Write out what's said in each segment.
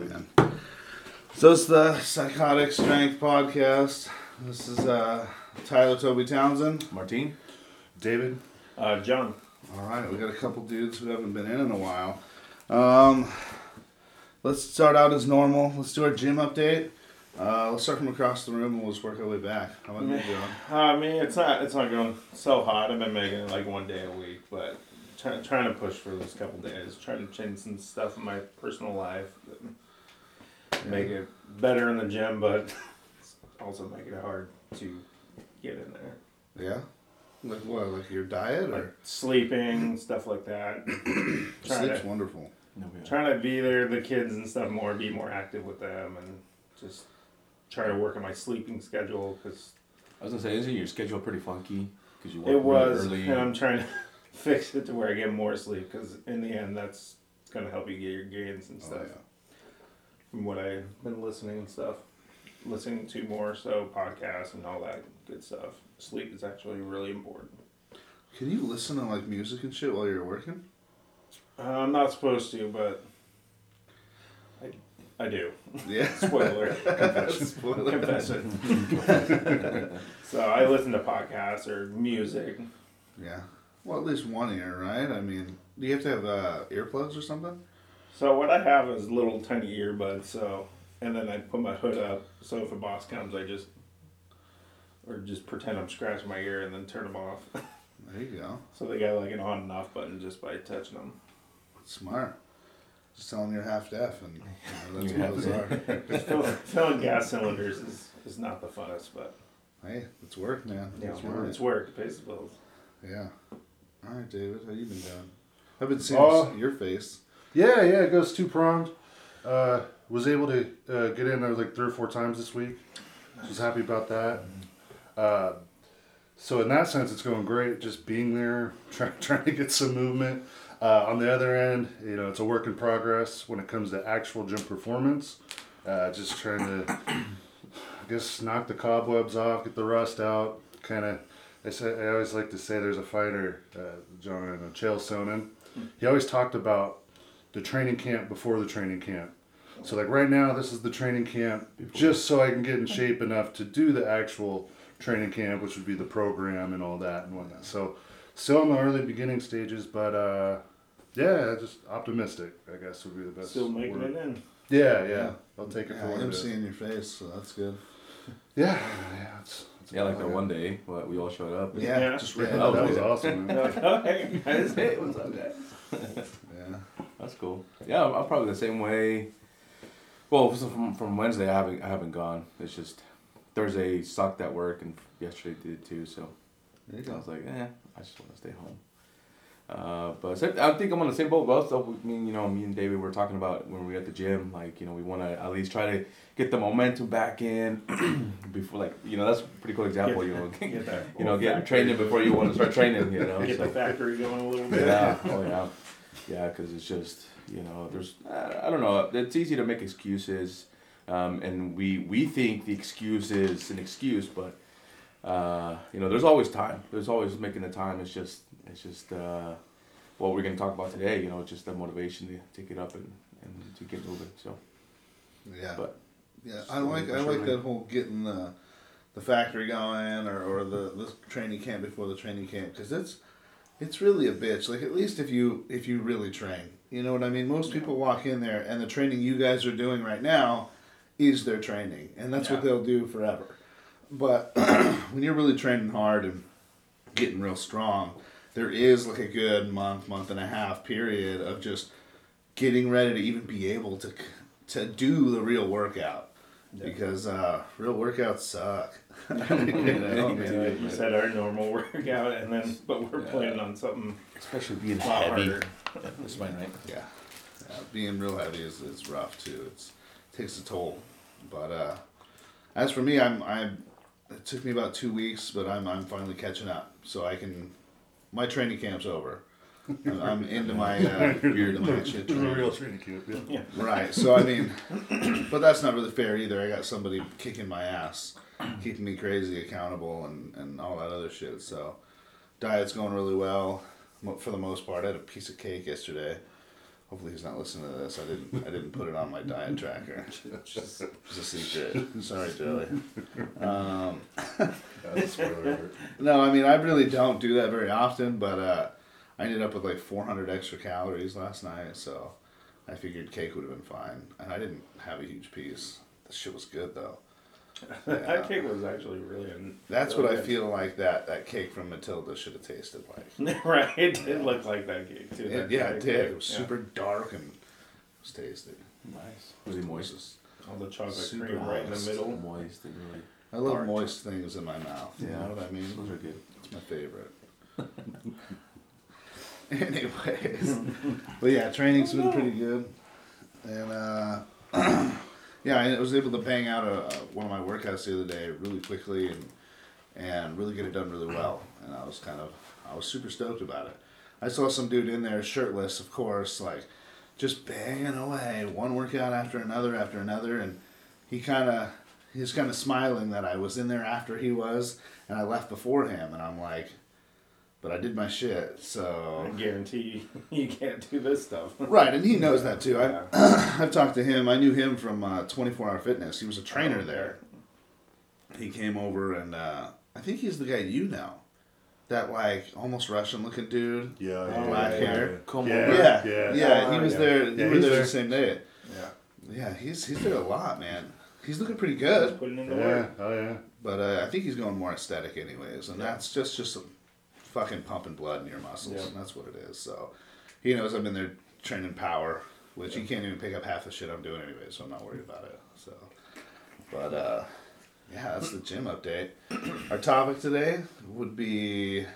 man. So it's the Psychotic Strength podcast. This is uh, Tyler Toby Townsend. Martine? David? Uh, John. All right, we got a couple dudes who haven't been in in a while. Um, let's start out as normal. Let's do our gym update. Uh, let's start from across the room and we'll just work our way back. How about you, John? I mean, it's not it's not going so hot. I've been making it like one day a week, but try, trying to push for this couple days. Trying to change some stuff in my personal life, that make it better in the gym, but also make it hard to get in there. Yeah? Like what? Like your diet Like or? sleeping, stuff like that. trying Sleep's to wonderful. No, we trying to be there, the kids and stuff more, be more active with them, and just try to work on my sleeping schedule because I was gonna say, isn't your schedule pretty funky? Because you work It was, really early. and I'm trying to fix it to where I get more sleep because in the end, that's gonna help you get your gains and Oh, stuff. yeah. From what I've been listening and stuff, listening to more so podcasts and all that good stuff. Sleep is actually really important. Can you listen to like music and shit while you're working? Uh, I'm not supposed to, but I, I do. Yeah. Spoiler. Spoiler. Confession. so I listen to podcasts or music. Yeah. Well, at least one ear, right? I mean, do you have to have uh, earplugs or something? So what I have is little tiny earbuds. So and then I put my hood up. So if a boss comes, I just or just pretend I'm scratching my ear and then turn them off. There you go. so they got like an on and off button just by touching them. Smart. Just tell them you're half deaf, and you know, that's You what have those are. Just filling gas cylinders is, is not the funnest, but Hey, it's work, man. you It's know, work. it's work. It pays the bills. Yeah. All right, David, how you been doing? I've been seeing Oh. your face. Yeah, yeah, it goes two pronged. Uh, was able to uh, get in there like three or four times this week. Was happy about that. Uh, so in that sense, it's going great. Just being there, try, trying to get some movement. Uh, on the other end, you know, it's a work in progress when it comes to actual gym performance. Uh, just trying to, I guess, knock the cobwebs off, get the rust out. Kind of, I say, I always like to say, there's a fighter, uh, John uh, Chael Sonnen. He always talked about the training camp before the training camp. So like right now, this is the training camp, just so I can get in shape enough to do the actual training camp, which would be the program and all that and whatnot. So still in the early beginning stages, but uh, yeah, just optimistic. I guess would be the best. Still making word. it in. Yeah, yeah. I'll take it Yeah, for I'm seeing your face, so that's good. Yeah, yeah. It's, it's yeah, like about that one day, what we all showed up. Yeah, Yeah. just Yeah, that That was awesome. Man. You're like, oh, hey, guys. Hey, what's up, guys? Yeah. That's cool. Yeah, I'm, I'm probably the same way. Well, so from from Wednesday, I haven't I haven't gone. It's just Thursday sucked at work, and yesterday did too. So There you I go. was like, eh, I just want to stay home. Uh, but I think I'm on the same boat. But also, I mean, you know, me and David were talking about when we were at the gym. Like, you know, we want to at least try to get the momentum back in before, like, you know, that's a pretty cool example. You know, Get that you know, get factory- training before you want to start training. You know, Get the factory going a little bit. yeah, oh yeah, yeah. Because it's just you know, there's I, don't know. It's easy to make excuses, um, and we we think the excuse is an excuse, but uh, you know, there's always time. There's always making the time. It's just it's just uh, what we're gonna talk about today. You know, just the motivation to take it up and, and to get moving. So, Yeah. but Yeah, I like I like that whole getting the the factory going or, or the, the training camp before the training camp because it's it's really a bitch. Like at least if you if you really train, you know what I mean. Most people walk in there and the training you guys are doing right now is their training, and that's what they'll do forever. But when you're really training hard and getting real strong, there is like a good month, month and a half period of just getting ready to even be able to to do the real workout because uh, real workouts suck. you know, Yeah, you said our normal workout, and then but we're Yeah. planning on something especially being a lot heavy. harder. That's fine, right? yeah, yeah, being real heavy is, is rough too. It's takes a toll. But uh, as for me, I'm I. It took me about two weeks, but I'm I'm finally catching up, so I can. My training camp's over. I'm- I'm into my uh, into my shit This a real training camp. Yeah. Yeah. Right. So I mean, but that's not really fair either. I got somebody kicking my ass, keeping me crazy accountable, and and all that other shit. So diet's going really well for the most part. I had a piece of cake yesterday, Hopefully he's not listening to this. I didn't. I didn't put it on my diet tracker. Just, It's a secret. Sorry, Joey. Um, spoiler alert. no, I mean I really don't do that very often, but uh, I ended up with like 400 extra calories last night, so I figured cake would have been fine, and I didn't have a huge piece. The shit was good though. that cake was actually really. That's really what I feel like that that cake from Matilda should have tasted like. right, it did look like that cake too. It, that yeah, it did. It was Yeah. super dark and it was tasty. Nice. Was he moist? All the chocolate Super cream right in the middle. Moist and really. I love Tart. moist things in my mouth. You know what I mean? Those are good. It's my favorite. Anyways, but yeah, training's been pretty good, and uh, yeah, I was able to bang out a, a, one of my workouts the other day really quickly and and really get it done really well, and I was kind of I was super stoked about it. I saw some dude in there shirtless, of course, like just banging away, one workout after another after another, and he kind of he was kind of smiling that I was in there after he was, and I left before him, and I'm like, but I did my shit, so I guarantee you, you can't do this stuff. right, and he knows that too. I, Yeah. I've talked to him. I knew him from uh, 24 Hour Fitness. He was a trainer Oh, okay. there. He came over, and uh, I think he's the guy you know, that like almost Russian looking dude. Yeah, yeah, black yeah, hair. yeah. Come yeah, over. Yeah, yeah, yeah. he was yeah. there. You Yeah, were there there. the same day. Yeah. Yeah, he's he's there a lot, man. He's looking pretty good. Putting in the Yeah, work. oh yeah. But uh, I think he's going more aesthetic, anyways, and Yeah. that's just just some fucking pumping blood in your muscles, Yeah. and that's what it is. So he knows I'm in there training power, which he can't even pick up half the shit I'm doing anyway, so I'm not worried about it. So, but uh, yeah, that's the gym update. Our topic today would be,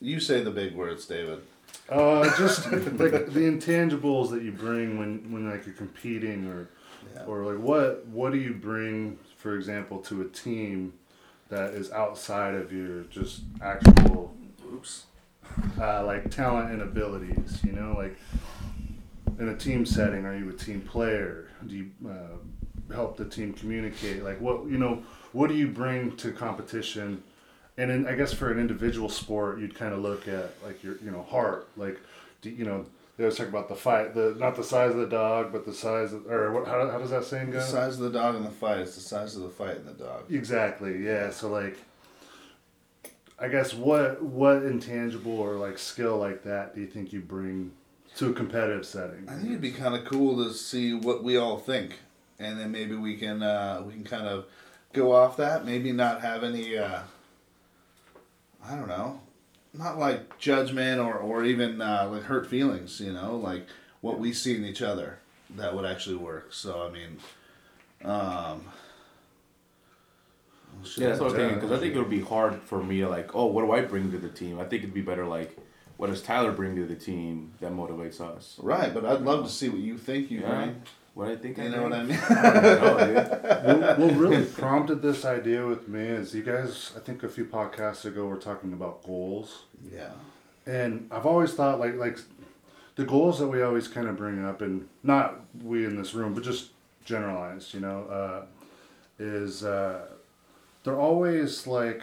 you say the big words, David. Uh, just like the intangibles that you bring when, when like you're competing or Yeah. or like what what do you bring for example to a team that is outside of your just actual Oops. uh, like talent and abilities you know like in a team setting are you a team player do you uh, help the team communicate like what you know what do you bring to competition and in, i guess for an individual sport you'd kind of look at like your you know heart like do, you know they always talk about the fight the not the size of the dog but the size of or what, how, how does that saying go The size of the dog in the fight is the size of the fight in the dog. Exactly. Yeah. So like, I guess what what intangible or like skill like that do you think you bring to a competitive setting? I think it'd be kind of cool to see what we all think, and then maybe we can uh, we can kind of go off that. Maybe not have any. Uh, I don't know, not like judgment or or even uh, like hurt feelings. You know, like what we see in each other that would actually work. So I mean, um, Yeah, that's what I'm thinking. Because I think it would be hard for me to like, oh, what do I bring to the team? I think it'd be better like, what does Tyler bring to the team that motivates us? right. But I'd love to see what you think you Yeah. bring. What I think. I You know what I mean? I don't know, dude. what, what really prompted this idea with me is you guys. I think a few podcasts ago were talking about goals. yeah. And I've always thought like like the goals that we always kind of bring up, and not we in this room, but just generalized, you know, uh, is uh, they're always like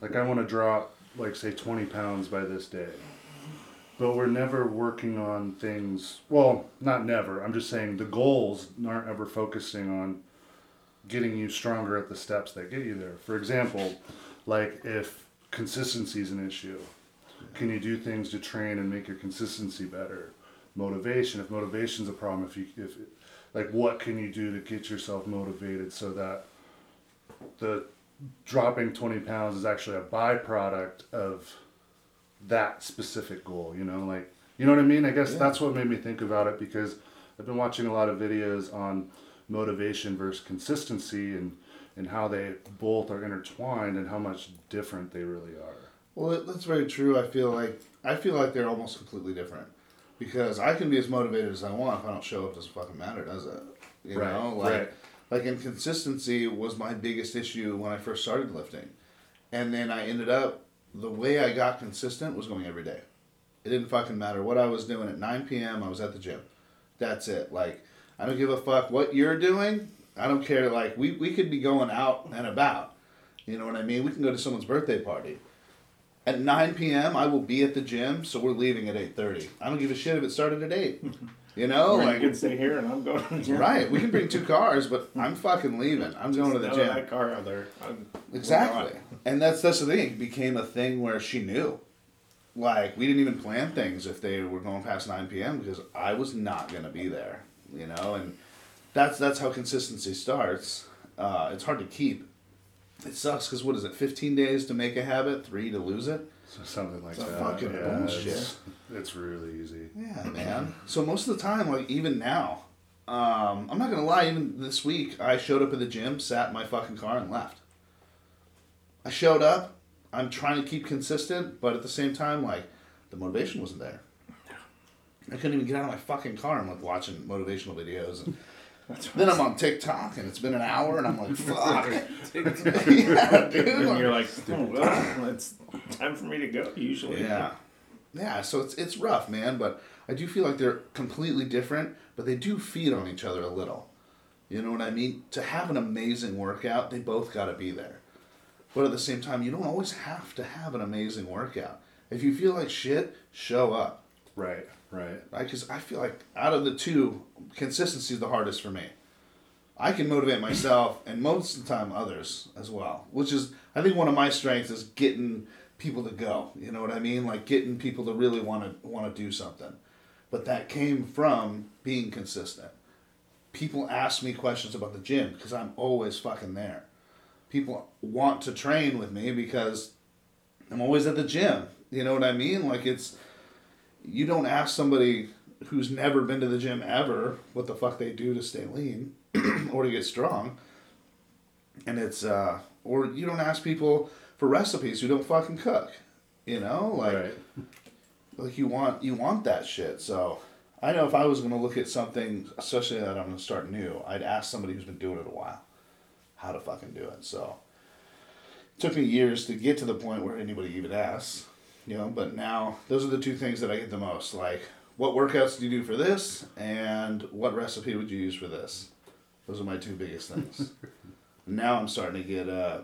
like I want to drop like say twenty pounds by this day, but we're never working on things. Well, not never. I'm just saying the goals aren't ever focusing on getting you stronger at the steps that get you there. For example, like if consistency is an issue, can you do things to train and make your consistency better? Motivation, if motivation's a problem, if you if like what can you do to get yourself motivated so that the dropping 20 pounds is actually a byproduct of that specific goal, you know, like you know what I mean? I guess Yeah. that's what made me think about it because I've been watching a lot of videos on motivation versus consistency and and how they both are intertwined and how much different they really are. Well, that's very true. I feel like I feel like they're almost completely different because I can be as motivated as I want if I don't show up. It doesn't fucking matter, does it? You Right, know, like right. Like inconsistency was my biggest issue when I first started lifting, and then I ended up the way I got consistent was going every day. It didn't fucking matter what I was doing at nine p.m. I was at the gym. That's it. Like I don't give a fuck what you're doing. I don't care. Like we we could be going out and about. You know what I mean? We can go to someone's birthday party At 9 p.m., I will be at the gym, so we're leaving at 8:30. I don't give a shit if it started at 8. You know, Or like you can stay here and I'm going to the gym. right. We can bring two cars, but I'm fucking leaving. I'm going to the gym. that car out there. I'm- Exactly. And that's that's the thing. It became a thing where she knew. Like we didn't even plan things if they were going past nine PM because I was not gonna be there. You know, and that's that's how consistency starts. Uh, it's hard to keep. It sucks because what is it? Fifteen days to make a habit, three to lose it. So something like It's that. fucking yeah, bullshit. It's, it's really easy. Yeah, man. So most of the time, like even now, um, I'm not gonna lie. Even this week, I showed up at the gym, sat in my fucking car, and left. I showed up. I'm trying to keep consistent, but at the same time, like the motivation wasn't there. I couldn't even get out of my fucking car. I'm like watching motivational videos, and then I'm on TikTok, and it's been an hour, and I'm like, fuck. yeah, dude. And you're like, oh, well, it's time for me to go. Usually, Yeah. Yeah, so it's it's rough, man, but I do feel like they're completely different, but they do feed on each other a little. You know what I mean? To have an amazing workout, they both got to be there. But at the same time, you don't always have to have an amazing workout. If you feel like shit, show up, Right, right. Because I feel like out of the two, consistency is the hardest for me. I can motivate myself and most of the time others as well, which is I think one of my strengths is getting people to go. You know what I mean? Like getting people to really want to want to do something. But that came from being consistent. People ask me questions about the gym because I'm always fucking there. People want to train with me because I'm always at the gym. You know what I mean? Like it's you don't ask somebody who's never been to the gym ever what the fuck they do to stay lean or to get strong. And it's uh or you don't ask people for recipes who don't fucking cook. You know? Like right. like you want you want that shit. So I know if I was gonna look at something, especially that I'm gonna start new, I'd ask somebody who's been doing it a while how to fucking do it. So it took me years to get to the point where anybody even asks, you know. But now those are the two things that I get the most. Like, what workouts do you do for this, and what recipe would you use for this? Those are my two biggest things. now I'm starting to get uh,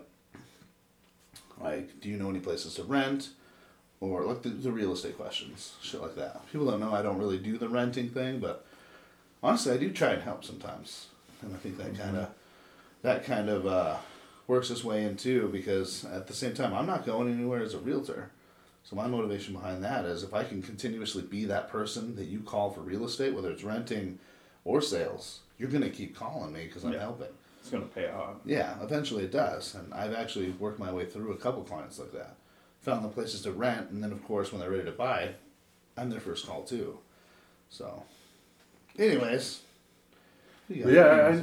like, do you know any places to rent? Or like the, the real estate questions, shit like that. People don't know I don't really do the renting thing, but honestly, I do try and help sometimes, and I think that kind of that kind of uh, works its way in too. Because at the same time, I'm not going anywhere as a realtor, so my motivation behind that is if I can continuously be that person that you call for real estate, whether it's renting or sales, you're gonna keep calling me because I'm Yeah. helping. it's gonna pay off. Yeah, eventually it does, and I've actually worked my way through a couple clients like that. Found the places to rent, and then of course when they're ready to buy, I'm their first call too. So, anyways, Yeah,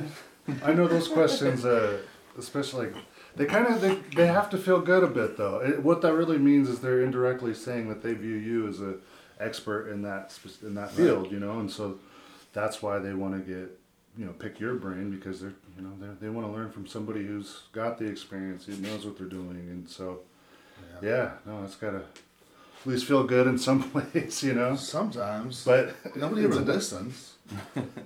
I, I know those questions, uh, especially like, they kind of they, they have to feel good a bit though. It, what that really means is they're indirectly saying that they view you as a expert in that in that field, you know, and so that's why they want to get you know pick your brain because they're you know they they want to learn from somebody who's got the experience, who knows what they're doing, and so yeah, no, it's gotta at least feel good in some place, you know. sometimes, But nobody ever listens.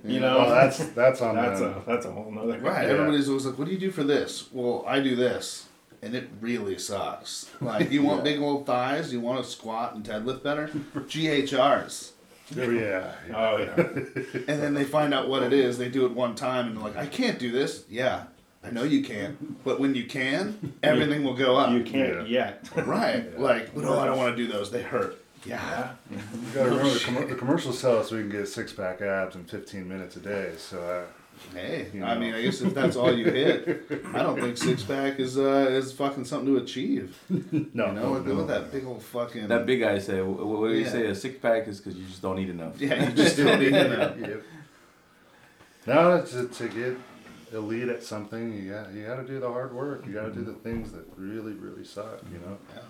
You know, well, that's that's on that's them. a that's a whole nother. Right. Yeah. Everybody's always like, "What do you do for this?" Well, I do this, and it really sucks. Like, you want Yeah. big old thighs? You want to squat and deadlift better? GHRs. Oh, yeah. Oh yeah. And then they find out what it is. They do it one time, and they're like, "I can't do this." Yeah, I know you can, but when you can, everything will go up. You can't yet. Right. Like, no, I don't want to do those. They hurt. Yeah. You gotta remember the, com- the commercials tell us we can get six pack abs in 15 minutes a day. So uh, Hey, You I mean, I guess if that's all you hit, I don't think six pack is uh, is fucking something to achieve. no, You know, no, with, no. with that big old fucking. That big guy said, "What, what do you Yeah. say? A six pack is because you just don't eat enough." Yeah, you just don't need enough. Yep. No, to, to get elite at something, you got you got to do the hard work. You got to do the things that really, really suck. You know. Yeah,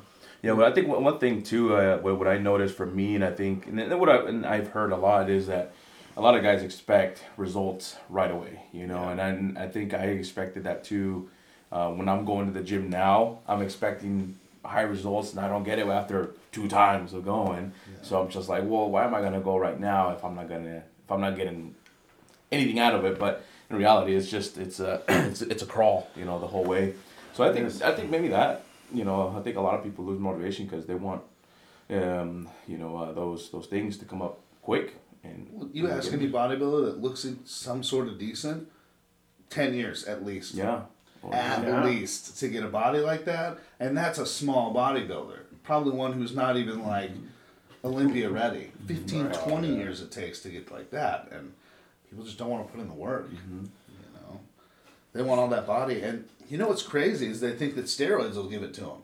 but I think one thing too, uh, what, I noticed for me, and I think, and what I, and I've heard a lot is that a lot of guys expect results right away, you know, and I, I think I expected that too. Uh, when I'm going to the gym now, I'm expecting high results, and I don't get it after two times of going. So I'm just like, well, why am I gonna go right now if I'm not gonna, if I'm not getting anything out of it? But in reality, it's just it's a it's it's a crawl, you know, the whole way. So I think I think maybe that you know, I think a lot of people lose motivation because they want, um, you know, uh, those those things to come up quick. And Well, You ask any bodybuilder that looks in some sort of decent, ten years at least. yeah, Or- At Yeah. least to get a body like that, and that's a small bodybuilder. Probably one who's not even like Olympia ready. 15, 20 years it takes to get like that, and people just don't want to put in the work. You know, they want all that body, and you know what's crazy is they think that steroids will give it to them.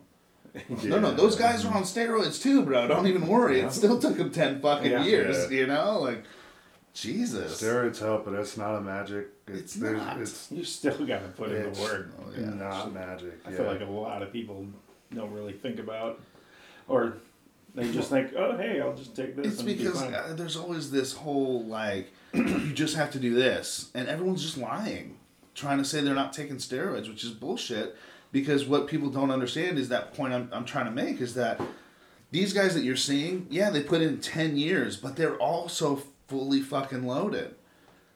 No, no, those guys are on steroids too, bro. Don't even worry. It still took them ten fucking Yeah. years. Yeah. You know, like Jesus. Steroids help, but it's not a magic. It's there's- not. It's You still got to put in the work. Oh, yeah. not magic. I yeah. feel like a lot of people don't really think about, or they just think, oh, hey, I'll just take this. It's and be because fine." uh, there's always this whole like you just have to do this, and everyone's just lying, trying to say they're not taking steroids, which is bullshit. Because what people don't understand is that point I'm, I'm trying to make is that these guys that you're seeing, yeah, they put in ten years, but they're also fully fucking loaded.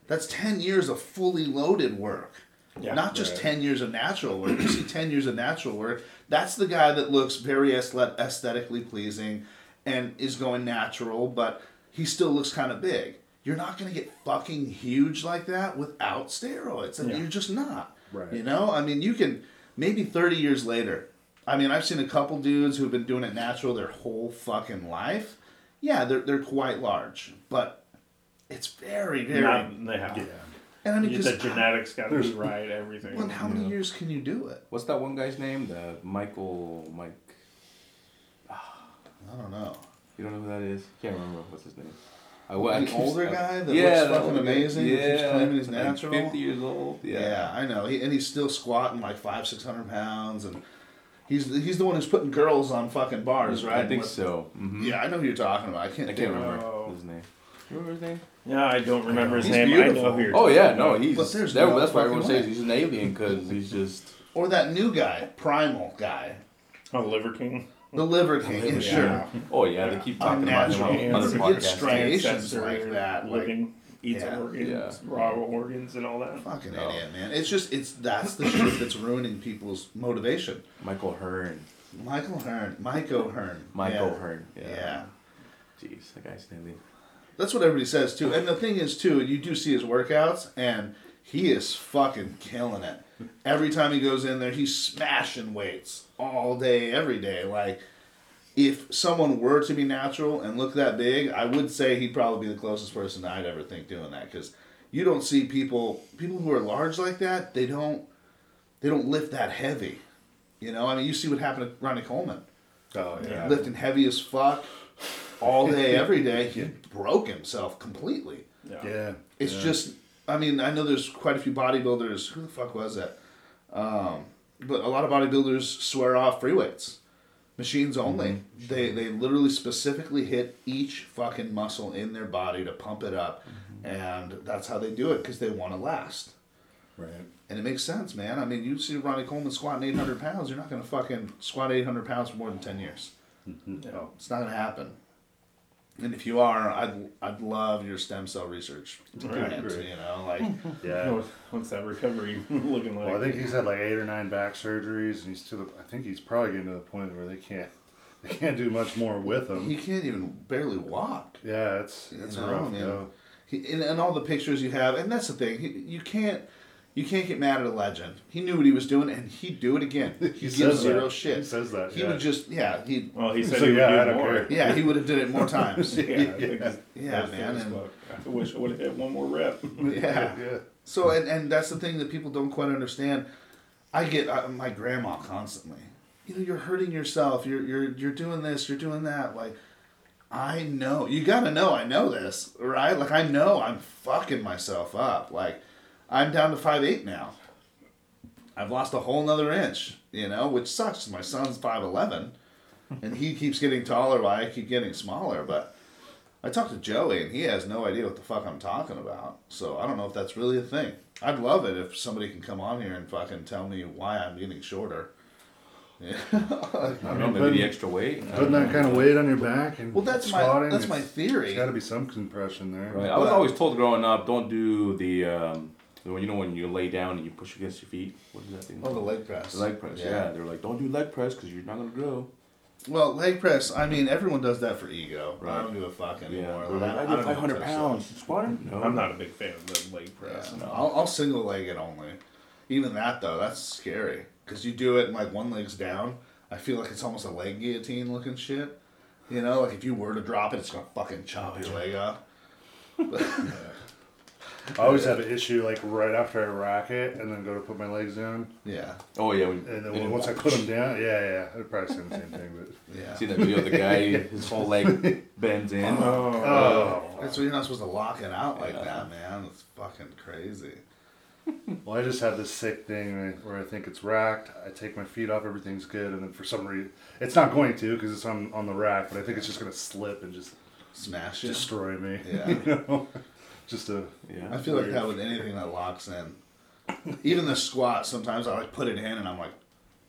That's ten years of fully loaded work. Yeah, Not just right. 10 years of natural work. You see 10 years of natural work. That's the guy that looks very aesthet- aesthetically pleasing and is going natural, but he still looks kind of big. You're not going to get fucking huge like that without steroids. And Yeah. You're just not. Right. You know? I mean, you can, maybe 30 years later. I mean, I've seen a couple dudes who've been doing it natural their whole fucking life. Yeah, they're, they're quite large, but it's very, very. Not, they have. yeah. and I mean, You- the genetics got to be right. Everything. well, how many Yeah. years can you do it? what's that one guy's name? The Michael Mike. I don't know. You don't know who that is? Can't remember what's his name. I, An older I- guy that yeah, looks the fucking older guy. amazing. Yeah, Yeah, keeps claiming he's like natural. Fifty years old. Yeah. Yeah. I know. He, and he's still squatting like five, six hundred pounds, and he's he's the one who's putting girls on fucking bars, right? I think With- so. hmm Yeah, I know who you're talking about. I can't. I can't remember Oh. his name. Remember his name? Yeah, I don't remember his He's name. I beautiful. know who you're Oh yeah, no, he's But there's that- no that's why everyone fucking says he's an alien because he's just Or that new guy, Primal guy, Oh, Liver King. The Liver King. Yeah, Liver sure. oh yeah, they keep talking about him Unnatural. on other Forget podcasts. strength. Striations Ancestor, like that, like- Living, eats Yeah. organs, Yeah. raw organs, and all that. Fucking No. idiot, man. It's just it's that's the shit that's ruining people's motivation. Mike O'Hearn. Mike O'Hearn, Mike O'Hearn, Michael yeah. Hearn. Yeah. Yeah. Jeez, that guy's an alien. That's what everybody says too. And the thing is too, you do see his workouts and he is fucking killing it. Every time he goes in there, he's smashing weights all day, every day. Like if someone were to be natural and look that big, I would say he'd probably be the closest person I'd ever think doing that because you don't see people people who are large like that. They don't they don't lift that heavy. You know, I mean, you see what happened to Ronnie Coleman Oh yeah. lifting heavy as fuck all day, every day. He broke himself completely. Yeah. It's yeah. just, I mean, I know there's quite a few bodybuilders. Who the fuck was that? Um, but a lot of bodybuilders swear off free weights, machines mm-hmm. only. They they literally specifically hit each fucking muscle in their body to pump it up, mm-hmm. and that's how they do it because they want to last. right. And it makes sense, man. I mean, you see Ronnie Coleman squatting 800 pounds, you're not going to fucking squat 800 pounds for more than 10 years. Mm-hmm. No. It's not going to happen. And if you are, I'd, I'd love your stem cell research. Right. grant, you know, like, Yeah. What's that recovery looking like? Well, I think he's had like eight or nine back surgeries, and he's to the. I think he's probably getting to the point where they can't. They can't do much more with him. he can't even barely walk. Yeah, it's You it's know, a rough man. go. He, and, and all the pictures you have, and that's the thing, he, you can't. You can't get mad at a legend. He knew what he was doing, and he'd do it again. He, He gives says zero that. shit. He says that, He yeah. would just, yeah, he, well, he said So, he would yeah, I do don't more. care. yeah, he would have did it more times. Yeah, Yeah. I think it's- Yeah, man, and- I wish I would have hit one more rep. yeah. yeah. So and, and that's the thing that people don't quite understand. I get uh, my grandma constantly. You know, you're hurting yourself. You're you're you're doing this. You're doing that. Like, I know. You gotta know. I know this, right? Like I know I'm fucking myself up. Like, I'm down to five eight now. I've lost a whole nother inch. You know, which sucks. My son's five eleven, and he keeps getting taller while I keep getting smaller. But I talked to Joey, and he has no idea what the fuck I'm talking about. So I don't know if that's really a thing. I'd love it if somebody can come on here and fucking tell me why I'm getting shorter. Yeah. I don't know, maybe putting- the extra weight. I Putting don't that kind of weight on your back and well, that's my that's my theory. There's got to be some compression there. Right. I was But- always told growing up, don't do the um, So you know when you lay down and you push against your feet. What is that thing? Oh, the leg press. The leg press. Yeah. They're like, don't do leg press because you're not gonna grow. Well, leg press. I mean, everyone does that for ego. I don't give a fuck anymore. They're like, I don't do know 500 pounds shit squatting. No. I'm not a big fan of the leg press. Yeah, no, I'll, I'll single leg it only. Even that though, that's scary because you do it and like one leg's down. I feel like it's almost a leg guillotine looking shit. You know, like if you were to drop it, it's gonna fucking chop your oh, leg off. I always have an issue like right after I rack it and then go to put my legs down. Yeah, Oh yeah. When, And then when- once I put them down, yeah, yeah, I'd probably say the same thing. But yeah. See that video of the guy, his whole leg bends in. oh, oh. That's why you're not supposed to lock it out like Yeah. that, man. It's fucking crazy. well, I just have this sick thing where I think it's racked. I take my feet off, everything's good, and then for some reason, it's not going to because it's on on the rack. But I think it's just gonna slip and just Smash it. destroy me. Yeah. you know, just a Yeah. I feel like that with anything that locks in. Even the squat, sometimes I like put it in and I'm like,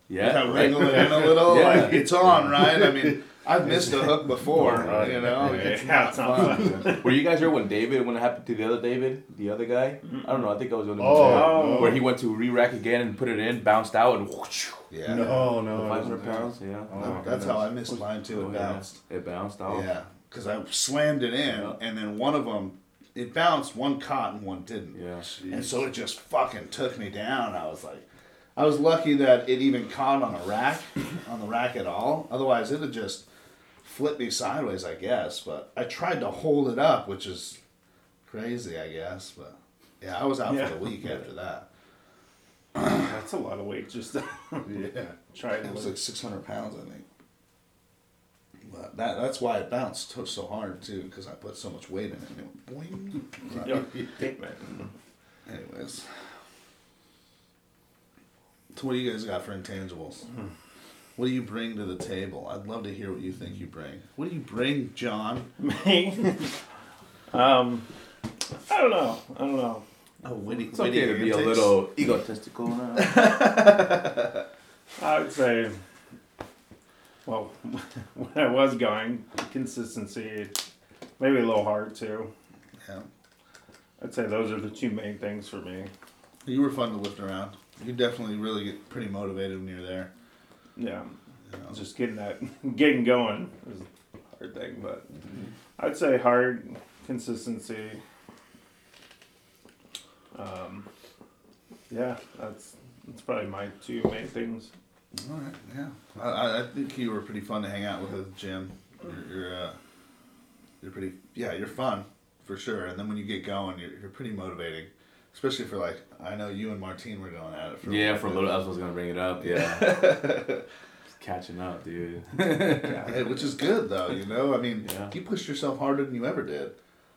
Yeah. kind of right. wriggle it in a little. Yeah. Like it's on, right? I mean, I've missed a hook before. Right. You know, Yeah, it's it's not not fun. Were you guys there when David, when it happened to the other David, the other guy? Mm-hmm. I don't know. I think I was on the oh. oh, where he went to re-rack again and put it in, bounced out, and whoosh, Yeah. no, no, 500 pounds. Yeah. Oh, No, my that's how I missed mine too. Oh, It yeah. bounced. It bounced out. Yeah, because I slammed it in, Yeah. and then one of them, it bounced. One caught and one didn't. Yeah. And so it just fucking took me down. I was like, I was lucky that it even caught on a rack, on the rack at all. Otherwise, it'd just flip me sideways, I guess. But I tried to hold it up, which is crazy, I guess. But yeah, I was out Yeah. for a week after that. That's a lot of weight just Yeah. try It was like 600 pounds, I think. But that, that's why it bounced so- so hard, too, because I put so much weight in it. and it went boing. Yeah, take. Anyways. So what do you guys got for intangibles? What do you bring to the table? I'd love to hear what you think you bring. What do you bring, John? Me? um, I don't know. I don't know. Oh, witty, It's okay to be a little egotistical. now. I would say, well, when I was going, consistency, maybe a little hard too. Yeah. I'd say those are the two main things for me. You were fun to lift around. You definitely really get pretty motivated when you're there. Yeah, You know? just getting that, getting going is a hard thing, but I'd say hard consistency. Um, yeah, that's that's probably my two main things. All right, yeah. I- I, think you were pretty fun to hang out with at the gym. You're, you're, uh, you're pretty, yeah, you're fun for sure. And then when you get going, you're, you're pretty motivating, especially for like, I know you and Martine were going at it for yeah, a for a little. I was gonna bring it up. Yeah. Just catching up, dude. Hey, which is good though, you know. I mean, Yeah. you pushed yourself harder than you ever did,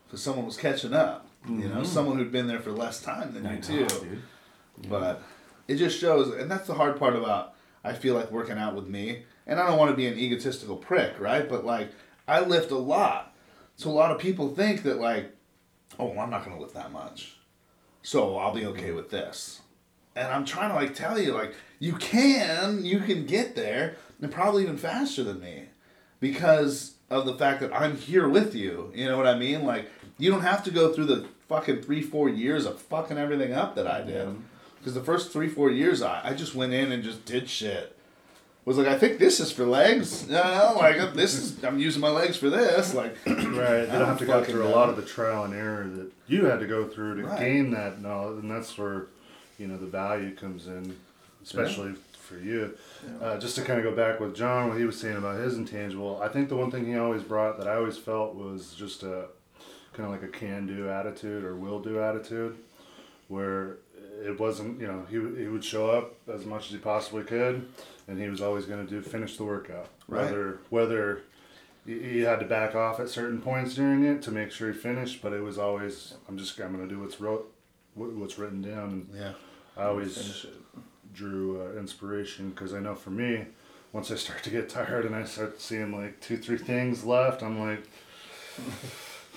because someone was catching up. You know, Mhm. someone who'd been there for less time than I you know, too. dude. But it just shows, and that's the hard part about I feel like working out with me. And I don't want to be an egotistical prick, right? But like I lift a lot, so a lot of people think that like, oh, I'm not going to lift that much, so I'll be okay with this. And I'm trying to like tell you like you can, you can get there, and probably even faster than me, because of the fact that I'm here with you. You know what I mean? Like you don't have to go through the fucking three, four years of fucking everything up that I did. Because the first three, four years, I, I just went in and just did shit. Was like, I think this is for legs. Know, like this is I'm using my legs for this. Like, Right, they don't have to go through a lot of the trial and error that you had to go through to Right. gain that knowledge, and that's where, you know, the value comes in, especially for you. Uh, just to kind of go back with John, what he was saying about his intangible, I think the one thing he always brought that I always felt was just a kind of like a can-do attitude or will-do attitude, where it wasn't, you know, he would- he would show up as much as he possibly could, and he was always going to do finish the workout, Right. whether whether he- had to back off at certain points during it to make sure he finished, but it was always I'm just I'm gonna do what's wrote, what's written down. And yeah, I always drew uh, inspiration because I know for me, once I start to get tired and I start seeing like two three things left, I'm like,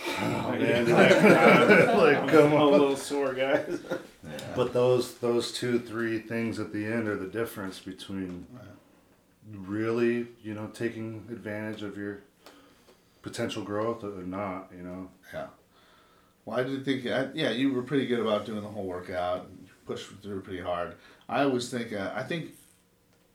oh man, like come I'm a little sore, guys. But those those two three things at the end are the difference between really you know taking advantage of your potential growth or not. You know. yeah. Well, I did think, I, yeah, you were pretty good about doing the whole workout. You pushed through pretty hard. I always think, uh, I think,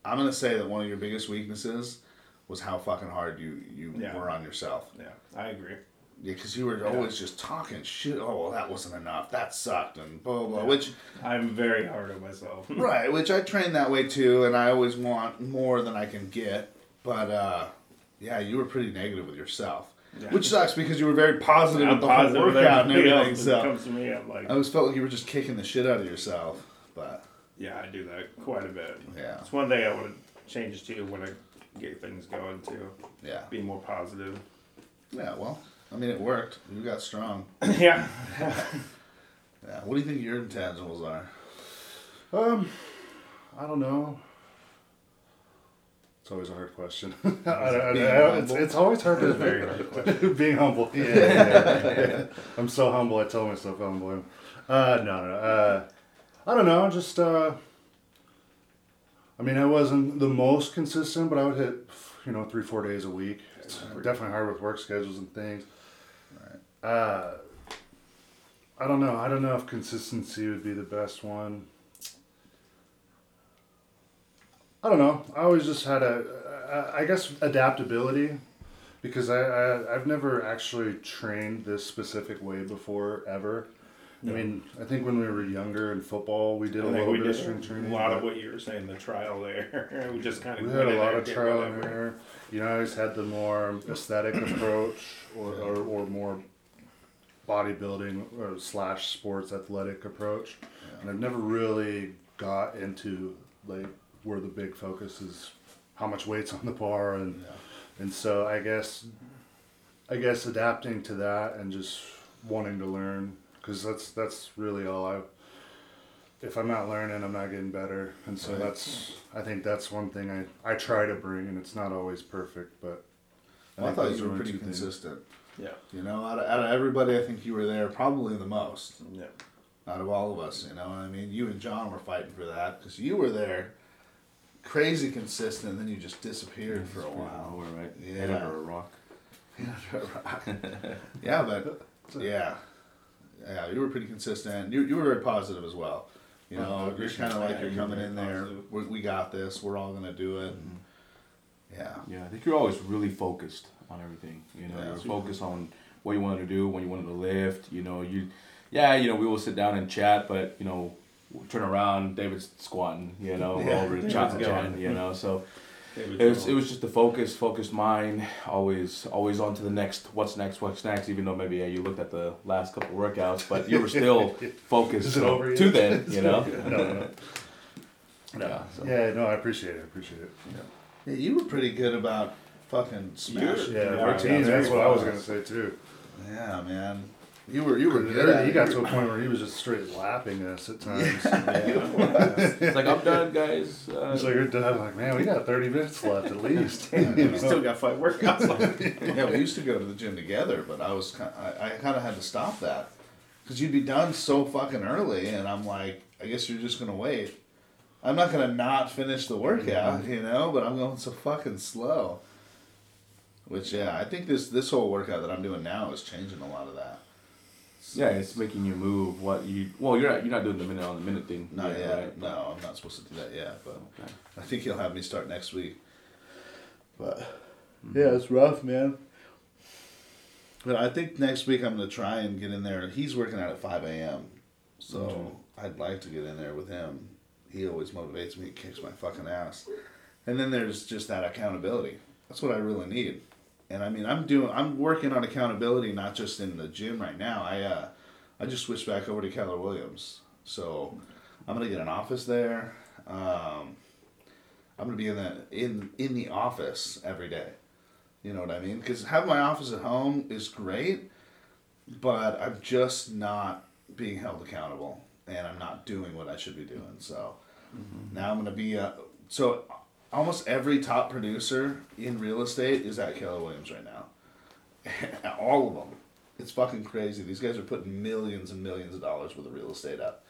I'm gonna say that one of your biggest weaknesses was how fucking hard you you Yeah. were on yourself. Yeah, I agree. Yeah, because you were Yeah. always just talking shit. Oh, well, that wasn't enough. That sucked, and blah blah. blah. Yeah. Which I'm very hard on myself. right, which I train that way too, and I always want more than I can get. But uh, yeah, you were pretty negative with yourself, Yeah. which sucks because you were very positive with the positive whole workout and everything. So comes to me, I'm like, I always felt like you were just kicking the shit out of yourself. But yeah, I do that quite a bit. yeah, It's one thing I want to change too when I get things going too. yeah, Be more positive. yeah. Well, I mean, it worked. You got strong. yeah. Yeah. What do you think your intangibles are? Um, I don't know. It's always a hard question. I, I, I, Being I- it's, it's always hard It's very hard question. being humble. Yeah, yeah, yeah. I'm so humble. I tell myself how humble. I am. Uh, no, no. Uh, I don't know. Just. Uh, I mean, I wasn't the most consistent, but I would hit, you know, three, four days a week. It's definitely hard with work schedules and things. Uh, I don't know. I don't know if consistency would be the best one. I don't know. I always just had a, I guess adaptability, because I, I I've never actually trained this specific way before ever. I mean, I think when we were younger in football, we did a I think little bit of strength a lot of what you were saying, the trial there. we just kind of we had a lot of trial and error. You know, I always had the more aesthetic approach, or, or, or more bodybuilding or slash sports athletic approach, and I've never really got into like where the big focus is how much weight's on the bar and and so I guess I guess adapting to that and just wanting to learn because that's that's really all I if I'm not learning I'm not getting better and so Right. that's I think that's one thing I I try to bring and it's not always perfect but Well, I thought you were pretty consistent things. Yeah. You know, out of, out of everybody, I think you were there probably the most Yeah. out of all of us. You know, what I mean, you and John were fighting for that because you were there, crazy consistent, and then you just disappeared for a while. Nowhere, right? Yeah. Head under a rock. yeah, but yeah, yeah, you were pretty consistent. You you were very positive as well. You know, you're kind of like Yeah, you're coming in there. We, we got this. We're all gonna do it. Mm-hmm. Yeah. Yeah, I think you're always really focused on everything. You know, Yeah. you're on what you wanted to do, when you wanted to lift. You know, you, yeah, you know, we will sit down and chat, but you know, turn around, David's squatting. You know, we're Yeah. over David's chatting, going. chatting. You know, so it was it was just a focus, focused mind. Always, always on to the next. What's next? What's next? Even though maybe yeah, you looked at the last couple workouts, but you were still focused Is over to yet? then. You know. no, no. yeah. So. yeah no I appreciate it I appreciate it Yeah, you were pretty good about fucking smashing. yeah, Yeah, routine yeah, that's what I was gonna say too Yeah, man. You were you were good. He got to a point where he was just straight lapping us at times. Yeah. it's like I'm done, guys. Uh, It's like you're done. I'm like, man, we got 30 minutes left at least. we still got five workouts left. yeah, we used to go to the gym together, but I was kind I, I kind of had to stop that because you'd be done so fucking early, and I'm like, I guess you're just gonna wait. I'm not gonna not finish the workout, you know, but I'm going so fucking slow. Which yeah, I think this this whole workout that I'm doing now is changing a lot of that. Yeah, it's making you move. What you well, you're not you're not doing the minute on the minute thing. Not yet. right? No, I'm not supposed to do that yet, but Okay. I think he'll have me start next week. But hmm. yeah, it's rough, man. But I think next week I'm gonna try and get in there. He's working out at five a.m., so mm-hmm. I'd like to get in there with him. He always motivates me, kicks my fucking ass. And then there's just that accountability. That's what I really need. And I mean, I'm doing, I'm working on accountability not just in the gym right now. I, uh, I just switched back over to Keller Williams, so I'm gonna get an office there. Um, I'm gonna be in the in in the office every day. You know what I mean? Because having my office at home is great, but I'm just not being held accountable, and I'm not doing what I should be doing. So now I'm gonna be uh, so almost every top producer in real estate is at Keller Williams right now. All of them. It's fucking crazy. These guys are putting millions and millions of dollars worth of real estate up,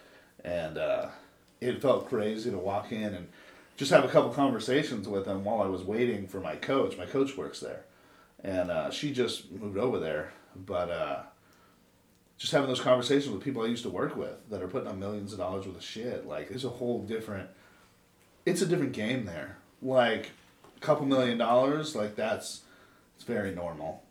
and uh, it felt crazy to walk in and just have a couple conversations with them while I was waiting for my coach. My coach works there, and uh, she just moved over there, but uh, just having those conversations with people I used to work with that are putting up millions of dollars worth of shit. Like, it's a whole different. It's a different game there. Like, a couple million dollars, like that's, it's very normal.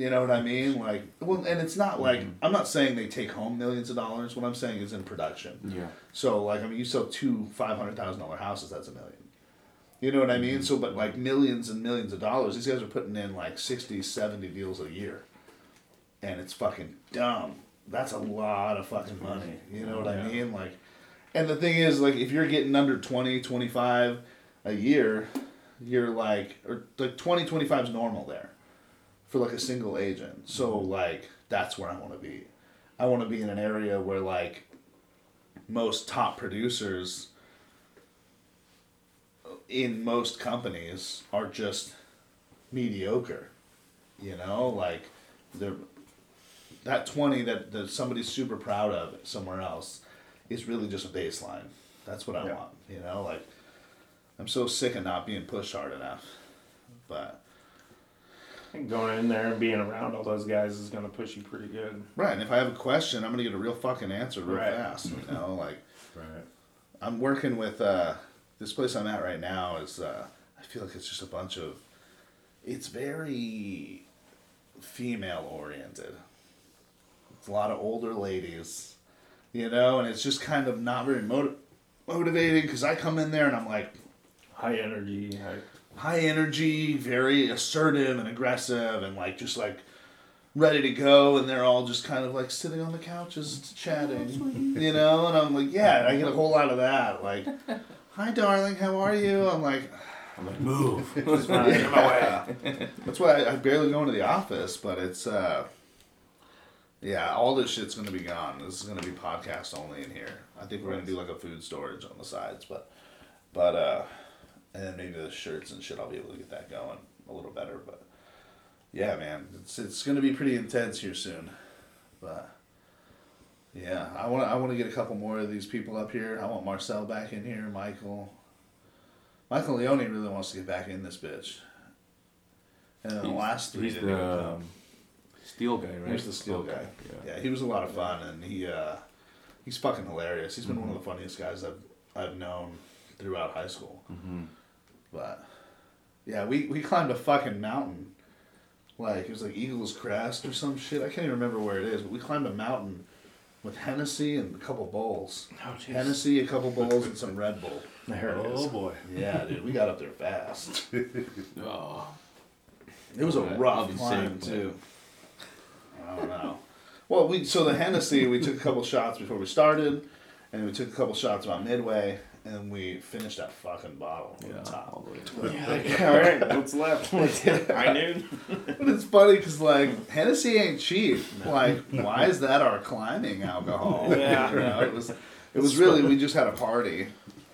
You know what I mean? Like, well, and it's not like mm-hmm. I'm not saying they take home millions of dollars. What I'm saying is in production. Yeah. So like I mean, you sell two five hundred thousand dollar houses, that's a million. You know what I mean? Mm-hmm. So but like millions and millions of dollars, these guys are putting in like 60, 70 deals a year, and it's fucking dumb. That's a lot of fucking mm-hmm. money. You know oh, what I Yeah. mean? Like, and the thing is, like, if you're getting under 20, 25 a year, you're like, or like 20, 25 is normal there for like a single agent. So mm-hmm. like that's where I want to be. I want to be in an area where like most top producers in most companies are just mediocre. You know, like they're that 20 that, that somebody's super proud of somewhere else is really just a baseline. That's what I Yeah. want, you know, like I'm so sick of not being pushed hard enough. But I think going in there and being around all those guys is gonna push you pretty good. right, and if I have a question, I'm gonna get a real fucking answer real Right. fast. You know, like Right. I'm working with uh, this place I'm at right now is uh, I feel like it's just a bunch of it's very female oriented. It's a lot of older ladies, you know, and it's just kind of not very motiv- motivating because I come in there and I'm like High energy. High, high energy, very assertive and aggressive, and like just like ready to go, and they're all just kind of like sitting on the couches chatting, you know. And I'm like, yeah, I get a whole lot of that. Like, hi, darling, how are you? I'm like, I'm like, move. It's not in my way. that's why I, I barely go into the office, but it's uh, yeah, all this shit's gonna be gone. This is gonna be podcast only in here. I think we're gonna do like a food storage on the sides, but but uh, and then maybe the shirts and shit. I'll be able to get that going a little better, but yeah, man, it's it's gonna be pretty intense here soon, but. Yeah, I want I want to get a couple more of these people up here. I want Marcel back in here, Michael. Michael Leone really wants to get back in this bitch. And then the last three He's didn't the even come. um, steel guy, right? He's the steel Okay, guy. Yeah. Yeah, he was a lot of fun, and he uh, he's fucking hilarious. He's been one of the funniest guys I've I've known throughout high school. hmm But yeah, we we climbed a fucking mountain, like it was like Eagles Crest or some shit. I can't even remember where it is, but we climbed a mountain with Hennessy and a couple bowls. Oh, jeez. Hennessy, a couple bowls, and some Red Bull. There it Oh is. boy. Yeah, dude, we got up there fast. Oh. It was a Alright, rough be climb too. I don't know. Well, we so the Hennessy we took a couple shots before we started, and we took a couple shots about midway, and we finished that fucking bottle on Yeah. the top. All the way Yeah, like, all right, what's left? I knew. But it's funny because like Hennessy ain't cheap. Like, why is that our climbing alcohol? Yeah. You know, it was. It was really we just had a party,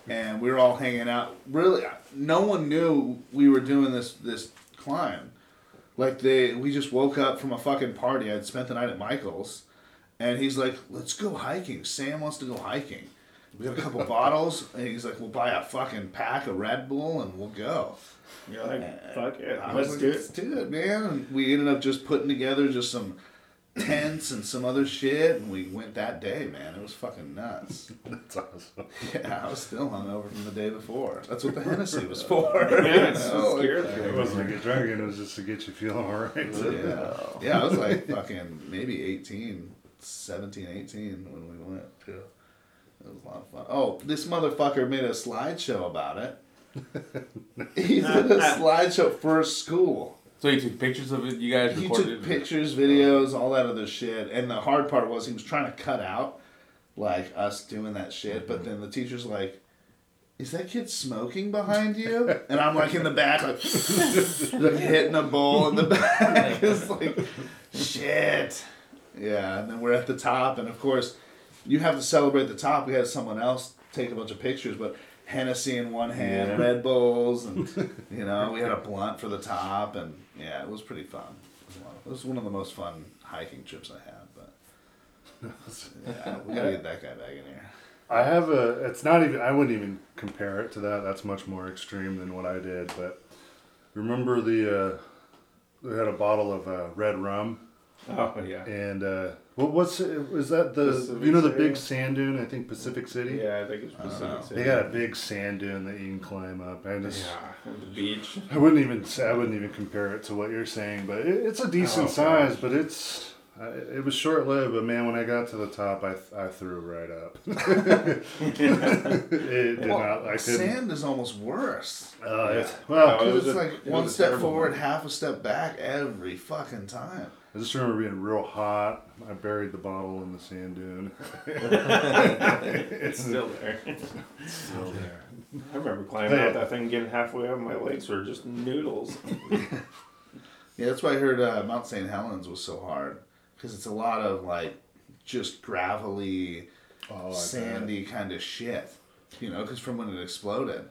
and we were all hanging out. Really, no one knew we were doing this this climb. Like they, we just woke up from a fucking party. I'd spent the night at Michael's, and he's like, "Let's go hiking." Sam wants to go hiking. We got a couple bottles, and he's like, "We'll buy a fucking pack of Red Bull, and we'll go." You're like, fuck it, I let's like, do let's it. do it, man. And we ended up just putting together just some tents and some other shit, and we went that day, man. It was fucking nuts. That's awesome. Yeah, I was still hungover from the day before. That's what the Hennessy was for. Yeah, it's You so like- scared. It wasn't to get drunk, it was just to get you feeling alright. yeah. yeah, I was like fucking maybe 18, 17, 18 when we went too. It was a lot of fun. Oh, this motherfucker made a slideshow about it. he did a slideshow for school. So he took pictures of it. You guys He recorded. took pictures, videos, all that other shit. And the hard part was he was trying to cut out like us doing that shit, but then the teacher's like, "Is that kid smoking behind you?" And I'm like in the back, like, like hitting a bowl in the back. It's like, shit. Yeah, and then we're at the top, and of course, you have to celebrate the top. We had someone else take a bunch of pictures, but Hennessy in one hand, Yeah. Red Bulls, and you know, we had a blunt for the top, and yeah, it was pretty fun. It was, a it was one of the most fun hiking trips I had, but yeah, we gotta get that guy back in here. I have a. It's not even. I wouldn't even compare it to that. That's much more extreme than what I did. But remember the. Uh, we had a bottle of uh, red rum Oh yeah. And uh, what what's is that the Pacific you know the City? big sand dune? I think Pacific City. Yeah, I think it's Pacific. City. They got a big sand dune that you can climb up. I just Yeah, the beach. I wouldn't even say I wouldn't even compare it to what you're saying, but it, it's a decent Oh, size. gosh. But it's I it was short lived. But man, when I got to the top, I I threw right up. it did Well, not. I couldn't. sand is almost worse. Uh, it's, Yeah. well, Oh, it was it's a- like it one was step terrible forward, one. half a step back every fucking time. I just remember being real hot. I buried the bottle in the sand dune. It's still there. It's still there. I remember climbing out that thing, getting halfway up, my legs were just noodles. Yeah, that's why I heard uh, Mount St. Helens was so hard because it's a lot of like just gravelly, Oh, I sandy kind of shit. You know, because from when it exploded,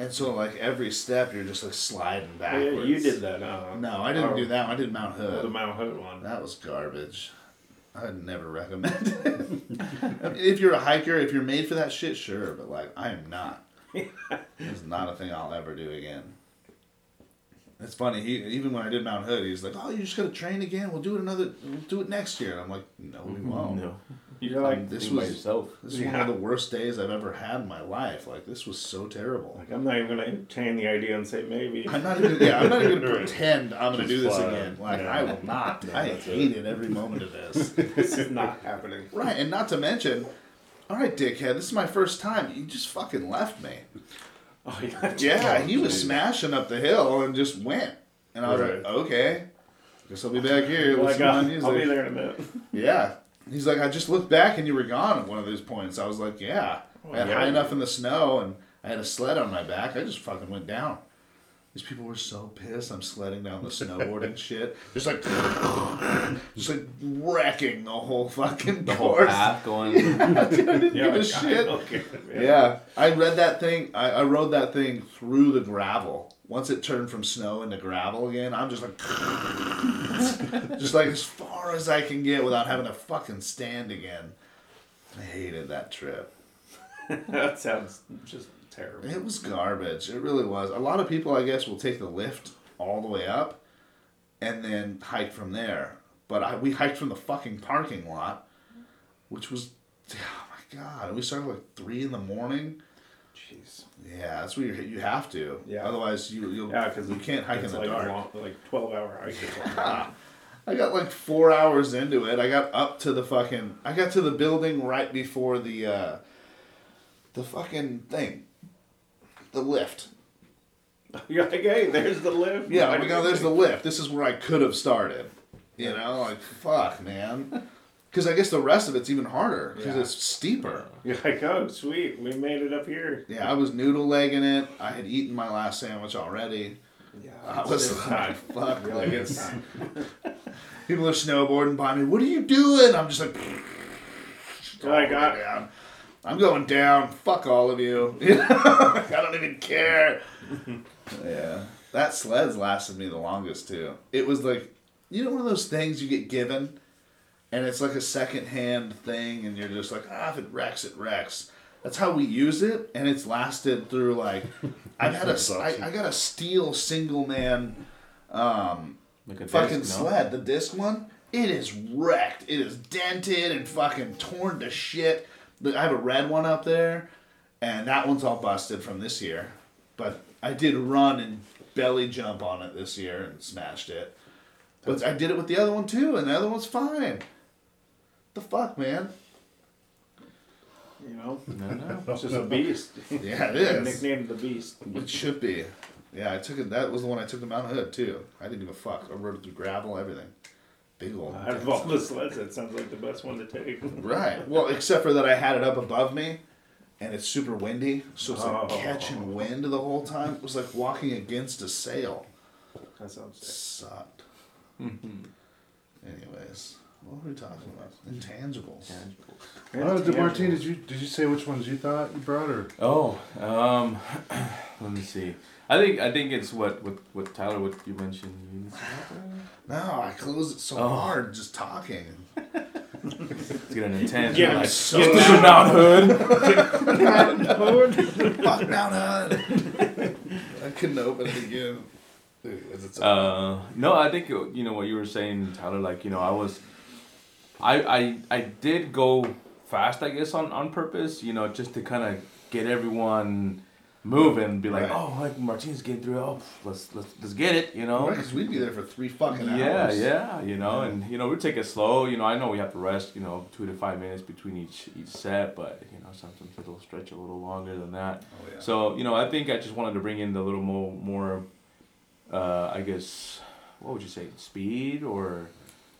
and so like every step you're just like sliding Oh, yeah, you did that, huh? No, I didn't Oh, do that. one. I did Mount oh, the Mount Hood one. That was garbage. I'd never recommend it. If you're a hiker, if you're made for that shit, sure. But like, I am not. it's not a thing I'll ever do again. It's funny. He even when I did Mount Hood, he's like, "Oh, you just got to train again. We'll do it another. We'll do it next year." And I'm like, "No, we won't." No. You're like, this Think by was yourself. this is one of the worst days I've ever had in my life. Like this was so terrible. like, I'm not even gonna entertain the idea and say maybe. I'm not even. Yeah, I'm not even gonna pretend I'm gonna Just do this fly. again. Like Yeah. I will not. I that's it. hated every moment of this. this is not happening. Right, and not to mention, all right, dickhead, this is my first time. You just fucking left me. Oh yeah. Yeah, he was smashing up the hill and just went. And I was Right. like, okay, guess I'll be back here. Like, Listen to uh, my music. I'll be there in a minute. Yeah. He's like, I just looked back and you were gone at one of those points. I was like, yeah. Oh, I had yeah. high enough in the snow and I had a sled on my back. I just fucking went down. These people were so pissed. I'm sledding down the snowboard and shit. Just like, just like wrecking the whole fucking The whole course. path going. I didn't Yeah, give a shit. Yeah, I read that thing. I, I rode that thing through the gravel. Once it turned from snow into gravel again, I'm just like, just like as far as I can get without having to fucking stand again. I hated that trip. that sounds just terrible. It was garbage. It really was. A lot of people, I guess, will take the lift all the way up and then hike from there. But I, we hiked from the fucking parking lot, which was, oh my god, we started like three in the morning. Jeez. Yeah, that's what you you have to. Yeah. Otherwise, you you'll, Yeah, because you can't hike in the like dark. Long, like twelve hour hike. I got like four hours into it. I got up to the fucking. I got to the building right before the, uh, the fucking thing, the lift. You're like, hey, there's the lift. Yeah, like, oh, there's the lift. This is where I could have started. You know, like fuck, man. Because I guess the rest of it's even harder because Yeah. it's steeper. You're like, oh, sweet, we made it up here. Yeah, I was noodle legging it. I had eaten my last sandwich already. Yeah, I was like, fuck like, it's. People are snowboarding by me. What are you doing? I'm just like, You're like, all the way I- down. I'm going down. Fuck all of you. I don't even care. yeah, that sled's lasted me the longest too. It was like, you know, one of those things you get given, and it's like a second-hand thing, and you're just like, ah, if it wrecks, it wrecks. That's how we use it, and it's lasted through like, I've had a, I. I got a steel single man, um, Like fucking disc, no? sled, the disc one, it is wrecked. It is dented and fucking torn to shit. But I have a red one up there, and that one's all busted from this year. But I did run and belly jump on it this year and smashed it. But I did it with the other one too, and the other one's fine. The fuck, man? You know, No, no. it's just a beast. Yeah, it is. Nicknamed the beast. It should be. Yeah, I took it. That was the one I took to Mount Hood too. I didn't give a fuck. I rode it through gravel, everything. Big old. Out of all the sleds, that sounds like the best one to take. Right. Well, except for that I had it up above me and it's super windy, so it's like Oh. catching wind the whole time. It was like walking against a sail. That sounds sick. Sucked. Anyways, what were we talking about? Intangibles. Oh, did Martine, did you did you say which ones you thought you brought or? Oh, um, let me see. I think I think it's what what what Tyler what you mentioned. You- No, I closed it so Oh. hard just talking. It's getting intense. Get I'm him like, so- get to the Mount Hood. Fuck down Hood. I couldn't open it again. Is so- Uh, no, I think you know what you were saying, Tyler. Like you know, I was, I I I did go fast, I guess, on on purpose. You know, just to kind of get everyone moving, be like, Right. oh, like Martinez getting through. Oh, let's let's let's get it. You know. Because we'd be there for three fucking hours. Yeah, yeah, you know, Yeah. and you know we take it slow. You know, I know we have to rest. You know, two to five minutes between each each set, but you know sometimes it'll stretch a little longer than that. Oh, yeah. So you know, I think I just wanted to bring in the little more more, uh, I guess, what would you say, speed or,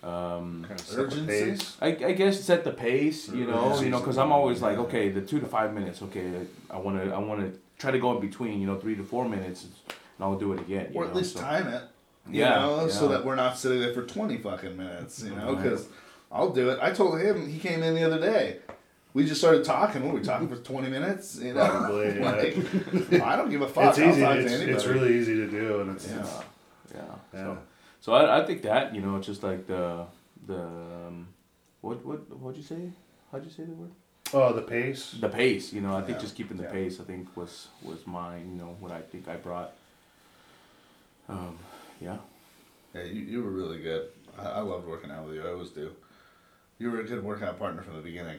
um, Kind of Urgency? pace. I, I guess set the pace. You know, you know, because I'm always like, okay, the two to five minutes. Okay, I want to I want to try to go in between. You know, three to four minutes, and I'll do it again. You or at know, least so- time it. You Yeah, know, so that we're not sitting there for 20 fucking minutes, you know, Right. because I'll do it. I told him, he came in the other day. We just started talking. What were we talking for 20 minutes? You know? Probably, yeah. like, I don't give a fuck. It's I'll easy. talk It's, to anybody. it's really easy to do, and it's, Yeah. it's Yeah. yeah. So, so I, I think that you know it's just like the the um, what what what'd you say? How'd you say the word? Oh, the pace. The pace. You know, I think Yeah. just keeping the Yeah. pace. I think was was mine. You know what I think I brought. Um, yeah. Yeah, you, you were really good. I, I loved working out with you. I always do. You were a good workout partner from the beginning.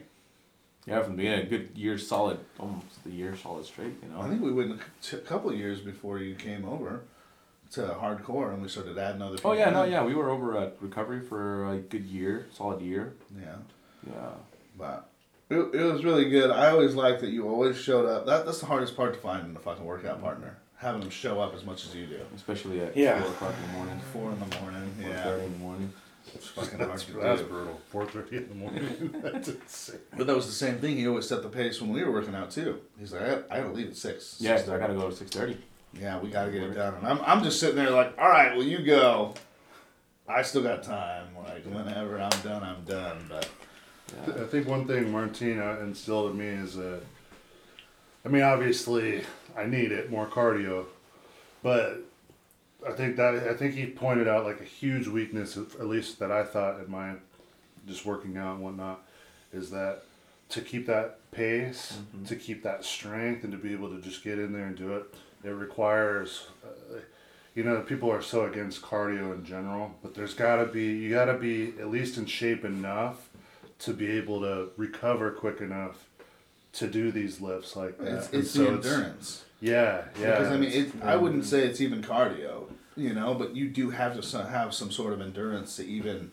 Yeah, from the beginning, a good year solid, almost the year solid straight. You know. I think we went a c- couple of years before you came over to hardcore and we started adding other people. Oh yeah, no, yeah, we were over at recovery for a good year, solid year. Yeah. Yeah. But it, it was really good. I always liked that you always showed up. That that's the hardest part to find in a fucking workout mm-hmm. partner. Having them show up as much as you do. Especially at Yeah. four o'clock in the morning, Four in the morning. four Yeah. thirty in the morning. It's fucking hard That's, to that's do. brutal. Four thirty in the morning. that's insane. But that was the same thing. He always set the pace when we were working out too. He's like, I, I gotta leave at six. Yeah, 'cause I gotta go to six thirty. Yeah, we gotta get it done. And I'm, I'm just sitting there like, all right, well, you go. I still got time. Like, whenever I'm done, I'm done. But Yeah. I think one thing Martina instilled in me is that, I mean, obviously, I need it more cardio, but I think that I think he pointed out like a huge weakness, at least that I thought in my just working out and whatnot, is that to keep that pace, to keep that strength, and to be able to just get in there and do it, it requires. Uh, you know, people are so against cardio in general, but there's got to be you got to be at least in shape enough to be able to recover quick enough to do these lifts like that. it's, it's so the endurance. Yeah, yeah. Because I mean, it, I wouldn't say it's even cardio, you know, but you do have to have some sort of endurance to even